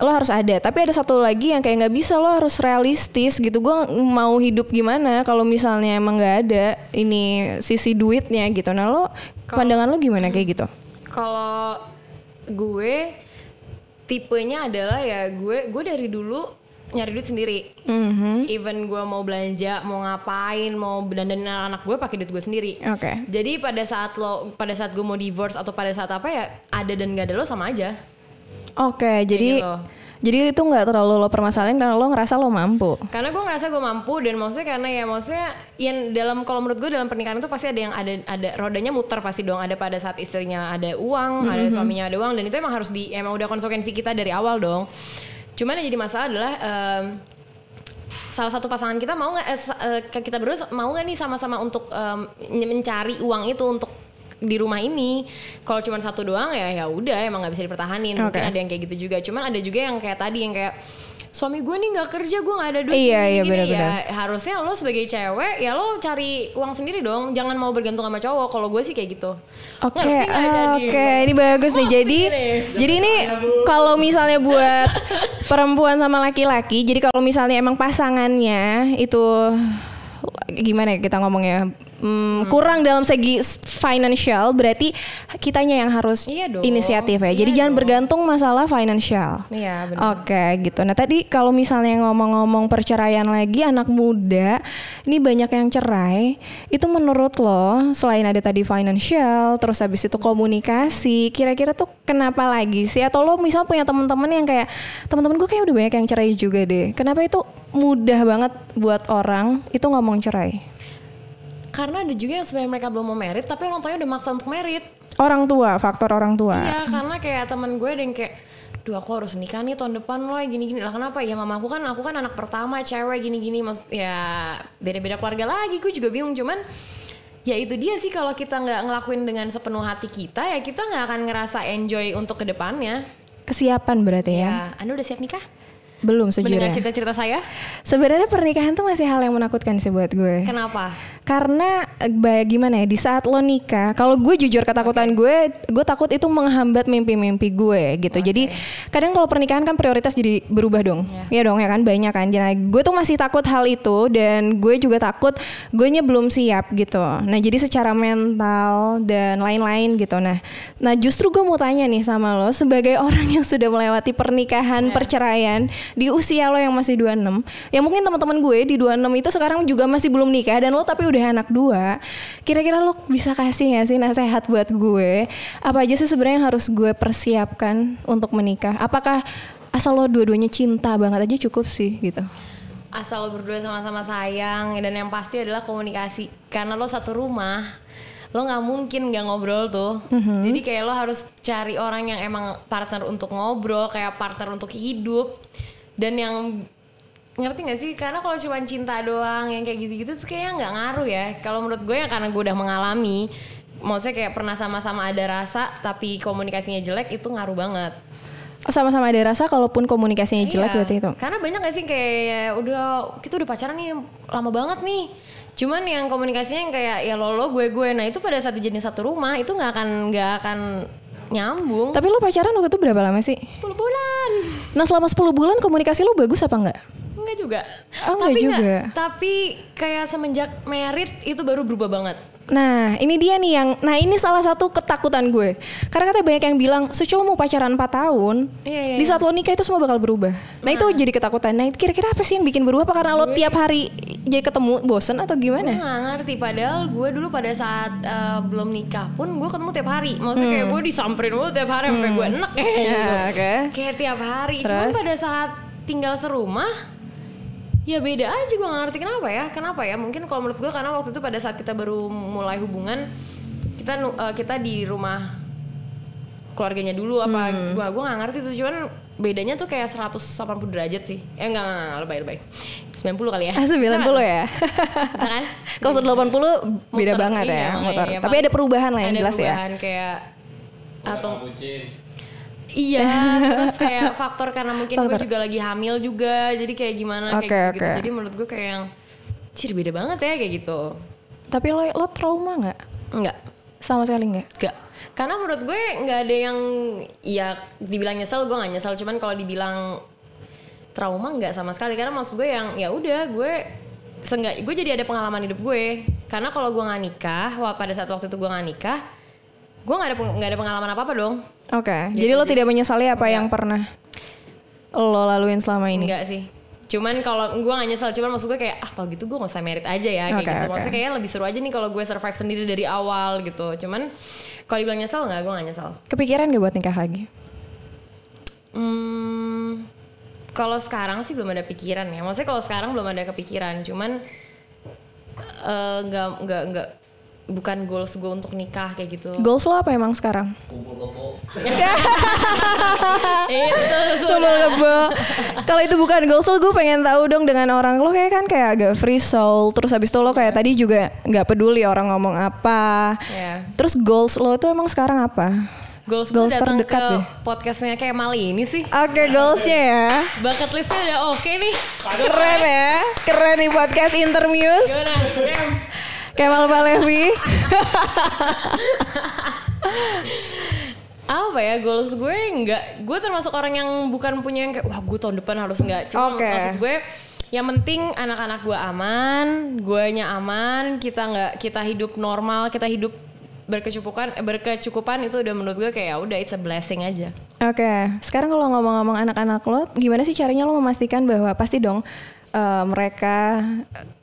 lo harus ada. Tapi ada satu lagi yang kayak nggak bisa, lo harus realistis gitu. Gue mau hidup gimana kalau misalnya emang nggak ada ini sisi duitnya gitu. Nah lo pandangan lo gimana kayak gitu? Kalau gue tipenya adalah ya gue gue dari dulu nyari duit sendiri. Mhm. Even gue mau belanja, mau ngapain, mau dandanin anak gue pakai duit gue sendiri. Oke. Jadi pada saat lo pada saat gue mau divorce atau pada saat apa ya ada dan gak ada lo sama aja. Oke, jadi gitu. jadi itu nggak terlalu lo permasalahin karena lo ngerasa lo mampu. Karena gue ngerasa gue mampu dan maksudnya karena ya maksudnya yang dalam kalau menurut gue dalam pernikahan itu pasti ada yang ada ada rodanya muter pasti dong ada pada saat istrinya ada uang, ada suaminya ada uang dan itu emang harus di emang udah konsekuensi kita dari awal dong. Cuman yang jadi masalah adalah em, salah satu pasangan kita mau nggak eh, eh, kita berdua mau nggak nih sama-sama untuk em, mencari uang itu untuk di rumah ini kalau cuma satu doang ya ya udah emang nggak bisa dipertahanin mungkin Oke. ada yang kayak gitu juga cuman ada juga yang kayak tadi yang kayak suami gue nih nggak kerja gue nggak ada duit Iya, gini, iya, gini." benar-benar. ya harusnya lo sebagai cewek ya lo cari uang sendiri dong jangan mau bergantung sama cowok kalau gue sih kayak gitu Oke, ah, jadi? oke, ini bagus nih. Jadi, jadi ini kalau misalnya buat perempuan sama laki-laki, jadi kalau misalnya emang pasangannya itu gimana ya kita ngomongnya hmm, kurang dalam segi financial, berarti kitanya yang harus Iya dong. inisiatif ya. Jadi Iya jangan dong. bergantung masalah financial. iya benar Oke gitu. Nah tadi kalau misalnya ngomong-ngomong perceraian lagi anak muda, ini banyak yang cerai. Itu menurut lo selain ada tadi financial, terus habis itu komunikasi, kira-kira tuh kenapa lagi sih? Atau lo misal punya teman-teman yang kayak teman-teman gue kayak udah banyak yang cerai juga deh. Kenapa itu mudah banget buat orang itu ngomong cerai? Karena ada juga yang sebenarnya mereka belum mau merit tapi orang tuanya udah maksa untuk merit Orang tua, faktor orang tua. Iya, karena kayak temen gue ada yang kayak Duh aku harus nikah nih tahun depan loh gini-gini Lah kenapa? Ya mama aku kan aku kan anak pertama cewek gini-gini Mas Ya beda-beda keluarga lagi Gue juga bingung Cuman ya itu dia sih kalau kita nggak ngelakuin dengan sepenuh hati kita ya kita nggak akan ngerasa enjoy untuk ke depannya Kesiapan berarti ya? ya anda udah siap nikah Belum mendengar sejujurnya. cerita-cerita saya Sebenarnya pernikahan tuh masih hal yang menakutkan sih buat gue. kenapa Karena eh, ba- gimana ya di saat lo nikah, kalau gue jujur ketakutan gue, gue takut itu menghambat mimpi-mimpi gue gitu. Jadi kadang kalau pernikahan kan prioritas jadi berubah dong, ya dong ya kan banyak kan. Jadi gue tuh masih takut hal itu dan gue juga takut gue nya belum siap gitu. Nah jadi secara mental dan lain-lain gitu. Nah, nah justru gue mau tanya nih sama lo sebagai orang yang sudah melewati pernikahan, perceraian di usia lo yang masih 26, ya mungkin teman-teman gue di 26 itu sekarang juga masih belum nikah dan lo tapi udah anak dua. Kira-kira lo bisa kasih gak sih nasihat buat gue? Apa aja sih sebenarnya yang harus gue persiapkan untuk menikah? Apakah asal lo dua-duanya cinta banget aja cukup sih gitu? asal lo berdua sama-sama sayang dan yang pasti adalah komunikasi karena lo satu rumah lo nggak mungkin nggak ngobrol tuh jadi kayak lo harus cari orang yang emang partner untuk ngobrol kayak partner untuk hidup dan yang ngerti gak sih karena kalau cuma cinta doang yang kayak gitu-gitu tuh kayaknya nggak ngaruh ya kalau menurut gue ya karena gue udah mengalami maksudnya kayak pernah sama-sama ada rasa tapi komunikasinya jelek itu ngaruh banget Oh, sama-sama ada rasa kalaupun komunikasinya jelek Iya, berarti itu. Karena banyak gak sih kayak ya udah kita udah pacaran nih lama banget nih. Cuman yang komunikasinya yang kayak ya lo lo gue gue. Nah itu pada saat dijadiin satu rumah itu nggak akan nggak akan nyambung. Tapi lo pacaran waktu itu berapa lama sih? 10 bulan. Nah selama 10 bulan komunikasi lo bagus apa enggak? Enggak juga. Oh, enggak tapi juga. tapi kayak semenjak merit itu baru berubah banget. Nah, ini dia nih yang nah ini salah satu ketakutan gue. Karena katanya banyak yang bilang, "Suci lo mau pacaran 4 tahun." Iya, iya, Di saat lo nikah itu semua bakal berubah. Nah, itu jadi ketakutan. Nah, kira-kira apa sih yang bikin berubah? Apa karena lo tiap hari jadi ketemu bosen atau Gue gimana? gak ngerti padahal gue dulu pada saat eh, belum nikah pun gue ketemu tiap hari. Maksudnya kayak gue disamperin mulu tiap hari sampai gue enek kayak gitu. Hmm. Ya, oke. Kayak tiap hari. Cuman Terus? pada saat tinggal serumah ya beda aja gue gak ngerti kenapa ya. Kenapa ya? Mungkin kalau menurut gue karena waktu itu pada saat kita baru mulai hubungan kita eh, kita di rumah keluarganya dulu apa Hmm. gua gue gak ngerti tuh cuman bedanya tuh kayak 180 derajat sih eh enggak enggak, enggak lebay lebay 90 kali ya Ah, 90 ya. Kan? Kalau 180 beda banget iya, ya makanya, motor. iya, Tapi ada perubahan lah yang ada jelas ya. perubahan kayak atau. Iya terus kayak faktor karena mungkin gue juga lagi hamil juga jadi kayak gimana Oke, kayak gitu oke. jadi menurut gue kayak yang ciri beda banget ya kayak gitu. Tapi lo lo trauma nggak? enggak Sama sekali nggak? enggak karena menurut gue nggak ada yang ya dibilang nyesel gue nggak nyesel. Cuman kalau dibilang trauma nggak sama sekali. Karena maksud gue yang ya udah gue seenggak gue jadi ada pengalaman hidup gue. Karena kalau gue nggak nikah pada saat waktu itu gue nggak nikah gue nggak ada nggak ada pengalaman apa apa dong Oke. Jadi lo tidak menyesali apa yang pernah lo laluin selama ini? enggak sih cuman kalau gue gak nyesel cuman maksud gue kayak ah tau gitu gue gak usah merit aja ya kayak Oke, gitu maksudnya kayak lebih seru aja nih kalau gue survive sendiri dari awal gitu cuman kalau dibilang nyesel nggak gue gak nyesel Kepikiran gak buat nikah lagi? Hmm, kalau sekarang sih belum ada pikiran ya. Maksudnya kalau sekarang belum ada kepikiran, cuman eh, nggak nggak nggak bukan goals gue untuk nikah kayak gitu. Goals lo apa emang sekarang? Kumpul kebo. itu Kumpul kebo. Kalau itu bukan goals lo, gue pengen tahu dong dengan orang lo kayak kan kayak agak free soul. Terus habis itu lo kayak tadi juga nggak peduli orang ngomong apa. ya. Terus goals lo itu emang sekarang apa? goals gue Goals datang terdekat ke deh. podcastnya kayak Mali ini sih. Oke, goalsnya ya. Bucket listnya udah oke nih. Keren ya. Keren nih podcast Intermuse. Gimana? Em? Kemal Palevi. apa ya goals gue nggak gue termasuk orang yang bukan punya yang kayak wah gue tahun depan harus nggak cuma Oke. maksud gue yang penting anak-anak gue aman guanya aman kita nggak kita hidup normal kita hidup berkecukupan eh, berkecukupan itu udah menurut gue kayak ya udah it's a blessing aja Oke, sekarang kalau ngomong-ngomong anak-anak lo, gimana sih caranya lo memastikan bahwa pasti dong eh, mereka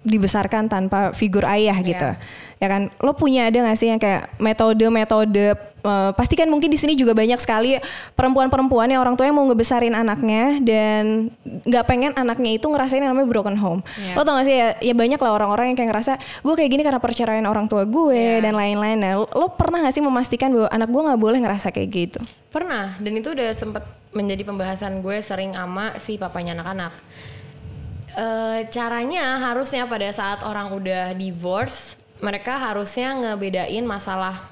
dibesarkan tanpa figur ayah gitu, ya kan? Lo punya ada nggak sih yang kayak metode-metode? eh, pasti kan mungkin di sini juga banyak sekali perempuan-perempuan yang orang tua yang mau ngebesarin anaknya dan nggak pengen anaknya itu ngerasain yang namanya broken home. Iya. Lo tau gak sih ya, ya banyak lah orang-orang yang kayak ngerasa gue kayak gini karena perceraian orang tua gue Iya. dan lain-lain. Nah, lo, lo pernah gak sih memastikan bahwa anak gue nggak boleh ngerasa kayak gitu? Pernah, dan itu udah sempet menjadi pembahasan gue sering ama si papanya anak-anak. Eh, caranya harusnya pada saat orang udah divorce, mereka harusnya ngebedain masalah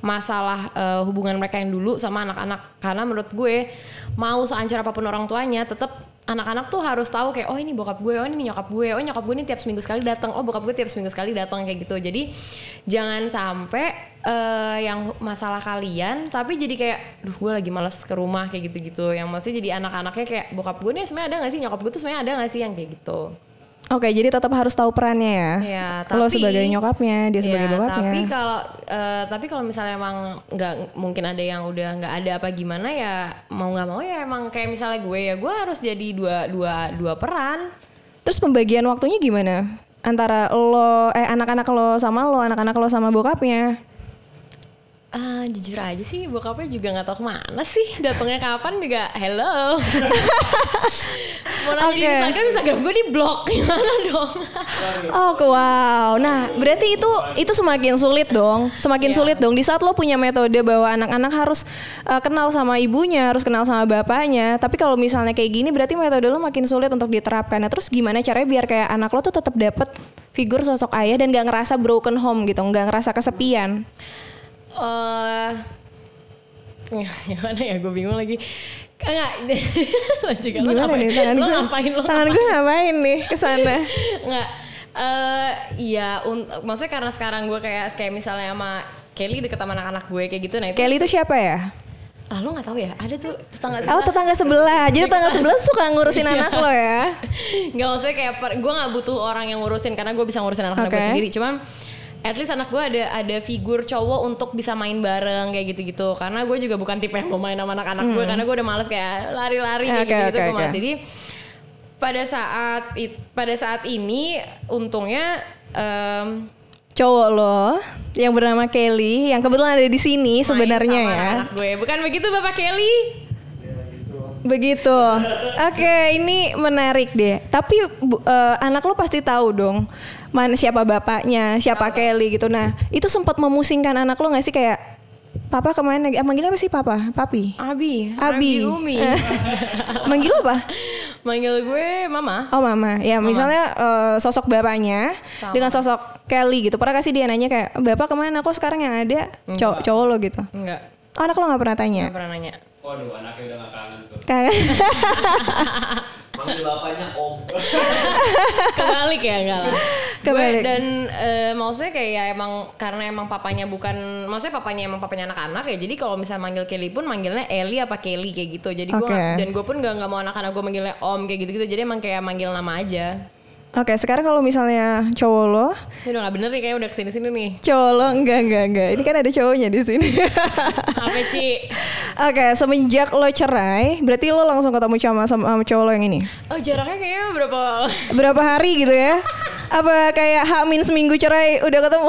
masalah eh, hubungan mereka yang dulu sama anak-anak. Karena menurut gue mau seancur apa pun orang tuanya, tetap anak-anak tuh harus tahu kayak oh ini bokap gue, oh ini nyokap gue, oh nyokap gue ini tiap seminggu sekali datang, oh bokap gue tiap seminggu sekali datang kayak gitu. Jadi jangan sampai eh, yang masalah kalian tapi jadi kayak duh gue lagi males ke rumah kayak gitu-gitu. Yang maksudnya jadi anak-anaknya kayak bokap gue nih sebenarnya ada gak sih nyokap gue tuh sebenarnya ada gak sih yang kayak gitu. Oke, jadi tetap harus tahu perannya ya. Ya, Lo tapi- sebagai nyokapnya, dia sebagai Ya, bokapnya. Tapi kalau eh, tapi kalau misalnya emang nggak mungkin ada yang udah nggak ada apa gimana ya mau nggak mau ya emang kayak misalnya gue ya gue harus jadi dua dua dua peran. Terus pembagian waktunya gimana? Antara lo, eh anak-anak lo sama lo, anak-anak lo sama bokapnya. Ah, jujur aja sih bokapnya juga nggak tahu ke mana sih datangnya kapan juga hello mau nanya di Oke. Instagram Instagram gue di blok gimana dong Oh, wow. Nah, berarti itu itu semakin sulit dong. Semakin Iya. sulit dong. Di saat lo punya metode bahwa anak-anak harus eh, kenal sama ibunya, harus kenal sama bapaknya. Tapi kalau misalnya kayak gini, berarti metode lo makin sulit untuk diterapkan. Nah, terus gimana caranya biar kayak anak lo tuh tetap dapet figur sosok ayah dan gak ngerasa broken home gitu, nggak ngerasa kesepian. Eh gimana ya gue bingung lagi enggak lanjut lo ngapain nih tangan lo gue? ngapain lo Tangan gue ngapain nih ke sana? Nggak, eh iya, un- maksudnya karena sekarang gue kayak kayak misalnya sama Kelly deket sama anak-anak gue kayak gitu, nah itu Kelly itu siapa ya? ah lo nggak tahu ya, ada tuh tetangga Oh tetangga sebelah. Jadi tetangga sebelah suka ngurusin anak lo ya? Nggak maksudnya kayak gue nggak butuh orang yang ngurusin karena gue bisa ngurusin anak-anak gue Oke. sendiri, cuman at least anak gue ada ada figur cowok untuk bisa main bareng kayak gitu-gitu karena gue juga bukan tipe yang mau main sama anak-anak gue karena gue udah males kayak lari-lari kayak Oke, gitu-gitu oke, gue oke. males. jadi pada saat pada saat ini untungnya em, Cowok lo yang bernama Kelly yang kebetulan ada di sini sebenarnya ya. anak-anak gue bukan begitu bapak Kelly Begitu. Oke, ini menarik deh. Tapi bu- eh, anak lo pasti tahu dong mana siapa bapaknya, siapa Kelly gitu. Nah, itu sempat memusingkan anak lo nggak sih kayak Papa ke mana? Ah, manggilnya apa sih Papa? Papi? Abi Abi. Umi Eh, Manggil apa? manggil gue mama Oh mama, ya misalnya eh, sosok bapaknya Sama. dengan sosok Kelly gitu. Pernah kasih dia nanya kayak bapak ke mana? Kok sekarang yang ada cow- cowok lo gitu? enggak anak lo nggak pernah tanya? nggak pernah nanya Waduh, anaknya udah gak kangen tuh. Kangen. Manggil bapaknya om. kebalik ya enggak lah Kebalik. Gue, dan eh, maksudnya kayak ya emang karena emang papanya bukan maksudnya papanya emang papanya anak-anak ya jadi kalau misalnya manggil Kelly pun manggilnya Eli apa Kelly kayak gitu jadi gue Oke. dan gue pun gak, nggak mau anak-anak gue manggilnya om kayak gitu-gitu jadi emang kayak manggil nama aja Oke, sekarang kalau misalnya cowok lo ini udah gak bener nih kayaknya udah ke sini-sini nih Cowok lo enggak enggak enggak. Ini kan ada cowoknya di sini. apa Ci? Oke, semenjak lo cerai, berarti lo langsung ketemu sama sama, cowok lo yang ini. Oh jaraknya kayaknya berapa Berapa hari gitu ya? Apa kayak Hamin seminggu cerai udah ketemu?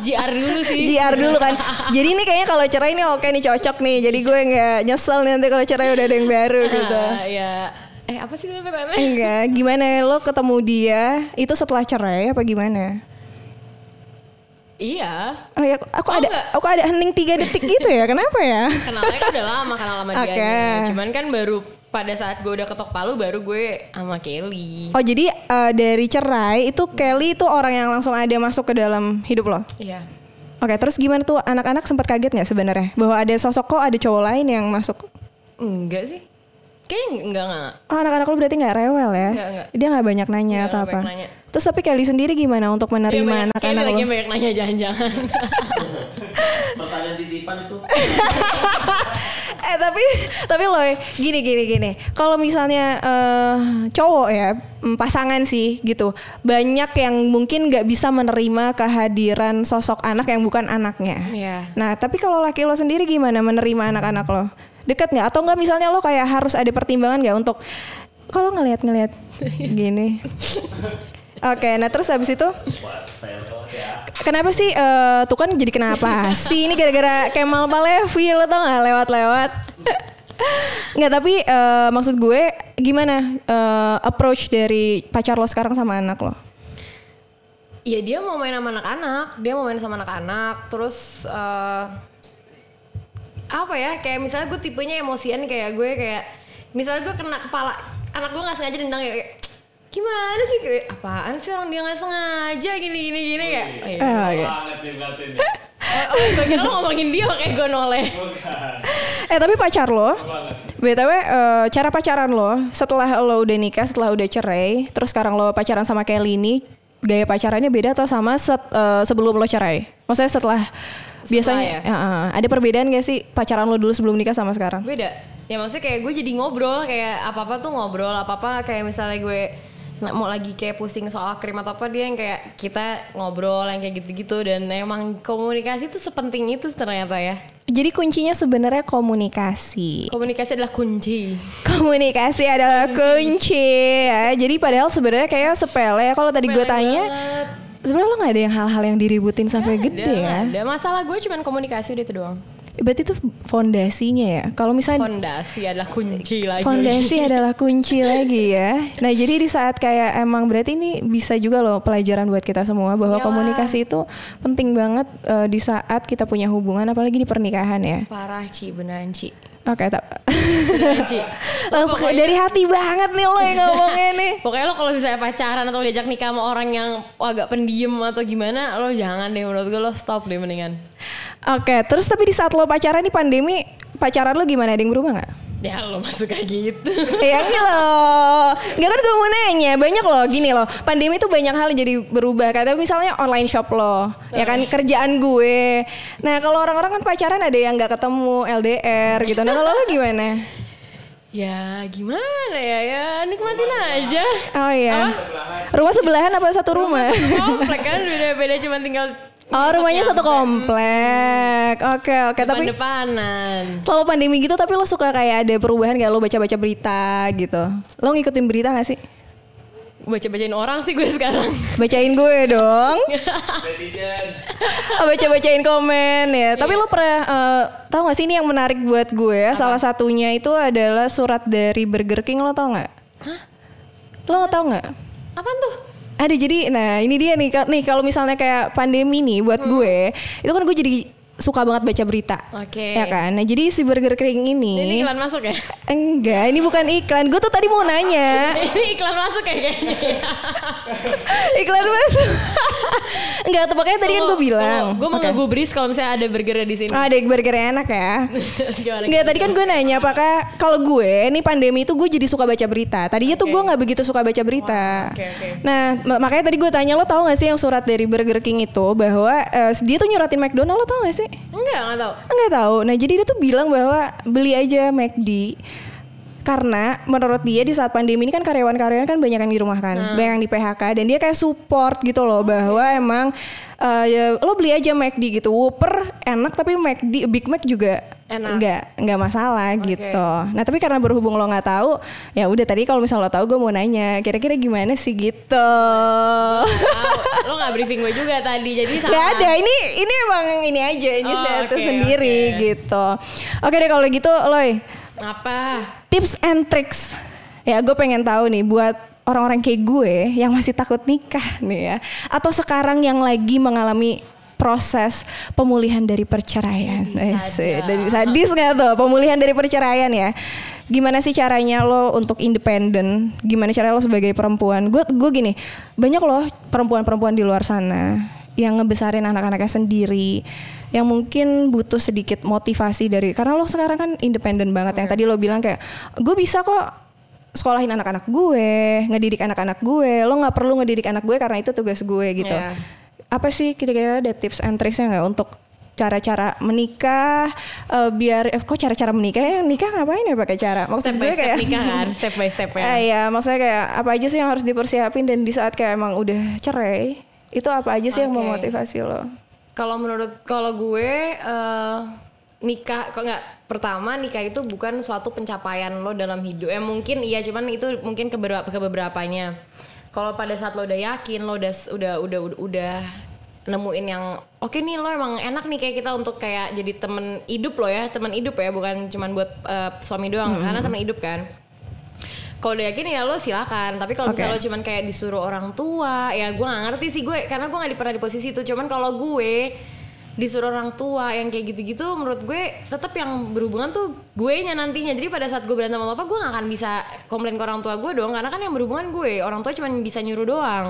JR dulu sih JR dulu kan. Jadi ini kayaknya kalau cerai ini oke nih cocok nih. Jadi gue nggak nyesel nih nanti kalau cerai udah ada yang baru gitu. Ah, ya eh apa sih pertanyaannya Enggak, gimana lo ketemu dia itu setelah cerai apa gimana? iya Oh ya, aku Oh, ada enggak. aku ada hening tiga detik gitu ya. Kenapa ya? kenalnya kan udah lama kenal sama Oke. dia cuman kan baru pada saat gue udah ketok palu baru gue sama Kelly Oh jadi eh, dari cerai itu Kelly itu orang yang langsung ada masuk ke dalam hidup lo? iya Oke, terus gimana tuh anak-anak sempat kaget nggak sebenarnya bahwa ada sosok kok ada cowok lain yang masuk? Enggak sih. Kayaknya enggak enggak. Oh, anak-anak lo berarti nggak rewel ya? Nggak, nggak. Dia nggak banyak nanya Nggak, atau apa? banyak nanya. Terus tapi Kelly sendiri gimana untuk Dia menerima anak-anak kayaknya lo? lagi banyak nanya jangan-jangan. Pertanyaan titipan itu. eh tapi tapi loh gini gini gini kalau misalnya eh, cowok ya mm, pasangan sih gitu banyak yang mungkin nggak bisa menerima kehadiran sosok anak yang bukan anaknya Iya. nah tapi kalau laki lo sendiri gimana menerima anak-anak lo deket nggak? Atau nggak misalnya lo kayak harus ada pertimbangan nggak untuk kalau ngelihat-ngelihat gini? Oke nah terus habis itu? Ya. Kenapa sih eh, tuh kan jadi kenapa sih? Ini gara-gara Kemal Palevi lo tau gak lewat-lewat. Nggak tapi eh, maksud gue gimana eh, approach dari pacar lo sekarang sama anak lo? Iya dia mau main sama anak-anak, dia mau main sama anak-anak, terus eh, apa ya? Kayak misalnya gue tipenya emosian kayak gue kayak misalnya gue kena kepala anak gue nggak sengaja nendang ya kayak gimana sih kayak apaan sih orang dia nggak sengaja gini gini gini kayak oh, iya. Ah, berarti nih. oh, oh, gue kira lo ngomongin dia kayak gue noleh. Eh tapi pacar lo. BTW eh, cara pacaran lo setelah lo udah nikah setelah udah cerai terus sekarang lo pacaran sama Kelly ini gaya pacarannya beda atau sama set- eh, sebelum lo cerai maksudnya setelah, biasanya ya? eh, ada perbedaan gak sih pacaran lo dulu sebelum nikah sama sekarang beda ya maksudnya kayak gue jadi ngobrol kayak apa apa tuh ngobrol apa apa kayak misalnya gue mau lagi kayak pusing soal krim atau apa dia yang kayak kita ngobrol yang kayak gitu-gitu dan emang komunikasi tuh sepenting itu ternyata ya Jadi kuncinya sebenarnya komunikasi. komunikasi adalah kunci Komunikasi adalah kunci ya. Jadi padahal sebenarnya kayak sepele ya. Kalau tadi gue tanya, banget. Sebenarnya lo nggak ada yang hal-hal yang diributin sampai Nggak gede ada, kan? ada masalah gue cuman komunikasi udah itu doang Berarti itu fondasinya ya. Kalau misalnya fondasi adalah kunci lagi fondasi adalah kunci lagi ya. Nah jadi di saat kayak emang berarti ini bisa juga loh pelajaran buat kita semua bahwa Iyalah. komunikasi itu penting banget eh, di saat kita punya hubungan apalagi di pernikahan ya. parah Ci beneran Ci Oke, tak. beneran Ci Langsung dari hati banget nih lo yang ngomongnya nih. Pokoknya lo kalau misalnya pacaran atau diajak nikah sama orang yang agak pendiem atau gimana, lo jangan deh menurut gue lo stop deh mendingan. Oke, terus tapi di saat lo pacaran nih pandemi, pacaran lo gimana? Ada yang berubah nggak? Ya lo masuk kayak gitu. ya loh. Enggak kan gue mau nanya, banyak loh gini loh. Pandemi tuh banyak hal yang jadi berubah. Kata misalnya online shop lo, ya kan kerjaan gue. Nah, kalau orang-orang kan pacaran ada yang nggak ketemu LDR gitu. Nah, kalau lo gimana? ya gimana ya ya nikmatin aja. Oh iya. Rumah sebelahan apa satu rumah? Komplek kan beda-beda cuma tinggal Oh, rumahnya satu komplek. Oke, oke, tapi depan-depanan. selama pandemi gitu tapi lo suka kayak ada perubahan gak lo baca-baca berita gitu. Lo ngikutin berita gak sih? Baca-bacain orang sih gue sekarang. bacain gue dong. Oh, baca-bacain komen ya. Tapi lo pernah eh, tahu gak sih ini yang menarik buat gue? Ya salah satunya itu adalah surat dari Burger King lo tau nggak? Lo tau nggak? Apaan tuh? Ada jadi nah ini dia nih nih kalau misalnya kayak pandemi nih buat gue itu kan gue jadi suka banget baca berita Oke. ya kan nah jadi si Burger King ini Ini iklan masuk ya? enggak ini bukan iklan gue tuh tadi mau nanya Ini iklan masuk ya kayaknya. iklan mas enggak tuh makanya tadi kan gue bilang Gue mau ngegubris kalau misalnya ada burgernya di sini. Ah, ada burgernya enak ya? Enggak tadi kan gue nanya apakah kalau gue nih pandemi itu gue jadi suka baca berita. Tadinya tuh Oke. gue nggak begitu suka baca berita. Nah ma- makanya tadi gue tanya lo tau gak sih yang surat dari Burger King itu bahwa eh, dia tuh nyuratin McDonald lo tau gak sih? Enggak, enggak tahu. Enggak tahu. Nah jadi dia tuh bilang bahwa beli aja McD karena menurut dia di saat pandemi ini kan karyawan-karyawan kan banyak yang di rumah kan, Hmm. banyak yang di PHK dan dia kayak support gitu loh bahwa emang eh, ya, lo beli aja McD gitu, Whopper enak tapi McD Big Mac juga Enak. nggak nggak masalah Oke. gitu. Nah tapi karena berhubung lo nggak tahu, ya udah tadi kalau misalnya lo tahu gue mau nanya kira-kira gimana sih gitu. Lo nggak briefing gue juga tadi, jadi sama. Gak ada, ini ini emang ini aja, ini Oh, status oke, sendiri oke. gitu. Oke deh kalau gitu, Loy, Apa? tips and tricks. Ya gue pengen tahu nih buat orang-orang kayak gue yang masih takut nikah nih ya, atau sekarang yang lagi mengalami proses pemulihan dari perceraian. Sadis Eh, dari sadis nggak tuh pemulihan dari perceraian ya? Gimana sih caranya lo untuk independen? Gimana cara lo sebagai perempuan? Gue gue gini, banyak loh perempuan-perempuan di luar sana yang ngebesarin anak-anaknya sendiri yang mungkin butuh sedikit motivasi dari karena lo sekarang kan independen banget yang tadi lo bilang kayak gue bisa kok sekolahin anak-anak gue ngedidik anak-anak gue lo nggak perlu ngedidik anak gue karena itu tugas gue gitu Iya. Apa sih kira-kira ada tips and tricksnya nggak untuk cara-cara menikah eh, biar eh, kok cara-cara menikah ya nikah ngapain ya pakai cara maksud Step by gue step kayak nikah kan, step by step ya. Eh, iya, maksudnya kayak apa aja sih yang harus dipersiapin dan di saat kayak emang udah cerai, itu apa aja sih yang Oke. memotivasi lo? Kalau menurut kalau gue eh, nikah kok nggak pertama nikah itu bukan suatu pencapaian lo dalam hidup. Eh mungkin iya cuman itu mungkin ke beberapa ke beberapanya. Kalau pada saat lo udah yakin lo udah udah udah udah, udah nemuin yang oke nih lo emang enak nih kayak kita untuk kayak jadi temen hidup lo ya temen hidup ya bukan cuman buat eh, suami doang karena temen hidup kan kalau udah yakin ya lo silakan tapi kalau Oke. misalnya lo cuman kayak disuruh orang tua ya gue nggak ngerti sih gue karena gue nggak di- pernah di posisi itu cuman kalau gue disuruh orang tua yang kayak gitu-gitu menurut gue tetap yang berhubungan tuh gue nya nantinya. Jadi pada saat gue berantem sama apa gue nggak akan bisa komplain ke orang tua gue dong karena kan yang berhubungan gue. Orang tua cuman bisa nyuruh doang.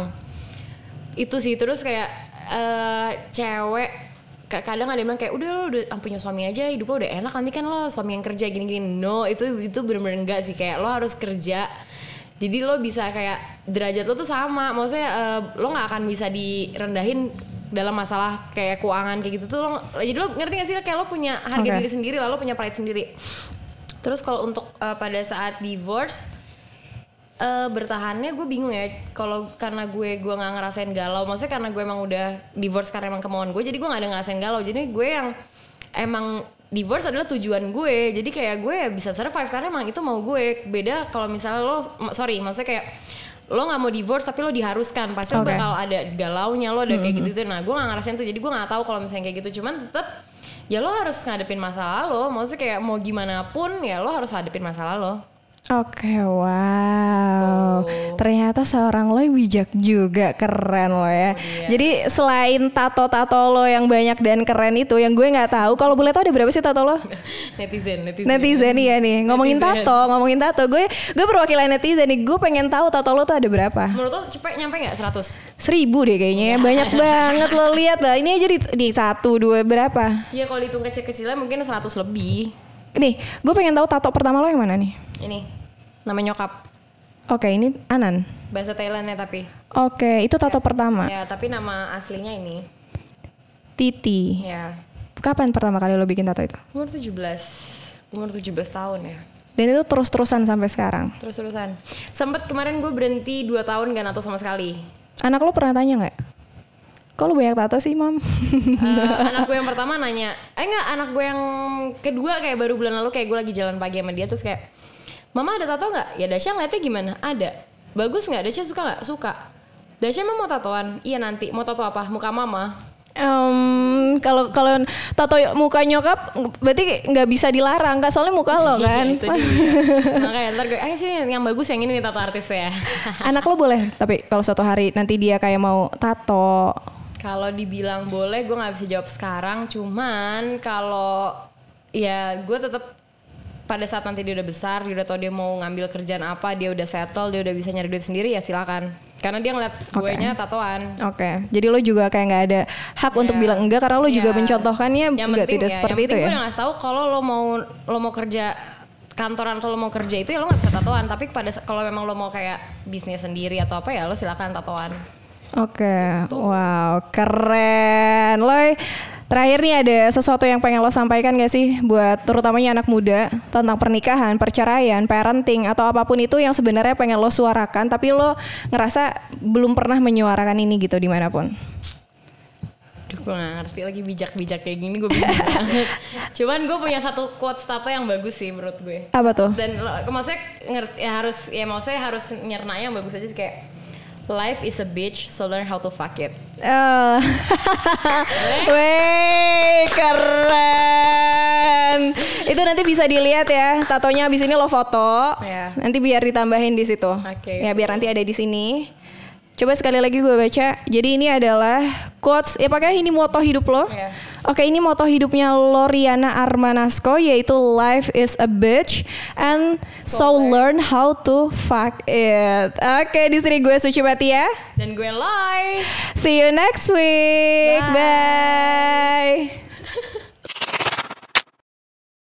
Itu sih terus kayak eh cewek ka- kadang ada yang bilang kayak udah lo udah punya suami aja hidup lo udah enak nanti kan lo suami yang kerja gini-gini. No itu itu bener-bener enggak sih. Kayak lo harus kerja. Jadi lo bisa kayak derajat lo tuh sama. Maksudnya eh, lo nggak akan bisa direndahin dalam masalah kayak keuangan kayak gitu tuh lo jadi lo ngerti gak sih kayak lo punya harga Oke. diri sendiri lalu punya pride sendiri. Terus kalau untuk eh, pada saat divorce eh bertahannya gue bingung ya kalau karena gue gue nggak ngerasain galau maksudnya karena gue emang udah divorce karena emang kemauan gue jadi gue nggak ada ngerasain galau. Jadi gue yang emang divorce adalah tujuan gue jadi kayak gue ya bisa survive karena emang itu mau gue. Beda kalau misalnya lo sorry maksudnya kayak lo nggak mau divorce tapi lo diharuskan. Pasti lo Oke. bakal ada galaunya lo ada kayak gitu gitu nah gue nggak ngerasain tuh. Jadi gue nggak tahu kalau misalnya kayak gitu. Cuman tetap ya lo harus ngadepin masalah lo. Maksudnya kayak mau gimana pun ya lo harus hadepin masalah lo Oke, wow. Tuh. Ternyata seorang lo bijak juga, keren lo ya. Jadi selain tato-tato lo yang banyak dan keren itu, yang gue nggak tahu, kalau boleh tahu ada berapa sih tato lo? netizen netizen Netizen iya nih, ngomongin Netizen. tato, ngomongin tato. Gue gue perwakilan netizen nih, gue pengen tahu tato lo tuh ada berapa? Menurut lo cepet nyampe nggak 100? Seribu deh kayaknya, ya. banyak banget lo lihat lah. Ini aja di, di satu, dua, berapa? Iya kalau dihitung kecil-kecilnya mungkin 100 lebih. Nih, gue pengen tahu tato pertama lo yang mana nih? Ini nama nyokap Oke, ini Anan. bahasa Thailandnya tapi. Oke, itu tato pertama. Ya tapi nama aslinya ini. Titi. Ya Kapan pertama kali lo bikin tato itu? umur 17 umur 17 tahun ya. Dan itu terus-terusan sampai sekarang. Terus terusan. Sempet kemarin gue berhenti 2 tahun gak nato sama sekali. Anak lo pernah tanya nggak? Kok lo banyak tato sih, Mam? Eh, anak gue yang pertama nanya, eh enggak anak gue yang kedua kayak baru bulan lalu kayak gue lagi jalan pagi sama dia terus kayak, Mama ada tato nggak? Ya Dasya ngeliatnya gimana? Ada. Bagus nggak? Dasya suka nggak? Suka. Dasya emang mau tatoan? Iya nanti. Mau tato apa? Muka mama. Em, kalau kalau tato muka nyokap berarti nggak bisa dilarang kan soalnya muka lo kan. Itu dia. Makanya ntar gue, ayo sini yang bagus yang ini nih tato artis ya. Anak lo boleh tapi kalau suatu hari nanti dia kayak mau tato. Kalau dibilang boleh, gue nggak bisa jawab sekarang. Cuman kalau ya gue tetap pada saat nanti dia udah besar, dia udah tau dia mau ngambil kerjaan apa, dia udah settle, dia udah bisa nyari duit sendiri ya silakan. Karena dia ngeliat gue nya tatoan. Oke, jadi lo juga kayak nggak ada hak untuk Iya. bilang enggak karena lo juga Iya. mencontohkannya Yang juga penting tidak ya, seperti yang itu ya. Gue udah ngasih tahu kalau lo mau lo mau kerja kantoran atau lo mau kerja itu ya lo nggak bisa tatoan. Tapi pada kalau memang lo mau kayak bisnis sendiri atau apa ya lo silakan tatoan. Oke, wow, keren. Loy, terakhir nih ada sesuatu yang pengen lo sampaikan gak sih buat terutamanya anak muda tentang pernikahan, perceraian, parenting atau apa pun itu yang sebenarnya pengen lo suarakan tapi lo ngerasa belum pernah menyuarakan ini gitu di mana pun. Aduh gue gak ngerti lagi bijak-bijak kayak gini gue bingung banget. Cuman gue punya satu quotes tato yang bagus sih menurut gue. Apa tuh? Dan lo, maksudnya ngerti ya harus ya maksudnya harus nyerna yang bagus aja sih kayak Life is a bitch, so learn how to fuck it. Eh, Weh, keren. Itu nanti bisa dilihat ya. Tatonya abis ini lo foto. Ya. Nanti biar ditambahin di situ. Oke. Ya biar nanti ada di sini. Coba sekali lagi gue baca. Jadi ini adalah quotes ya pakai ini moto hidup lo. Iya. Oke, ini moto hidupnya Loriana Armanasco yaitu life is a bitch and so, learn how to fuck it. Oke, di sini gue Suci Batia. Dan gue live. See you next week. Bye. Bye.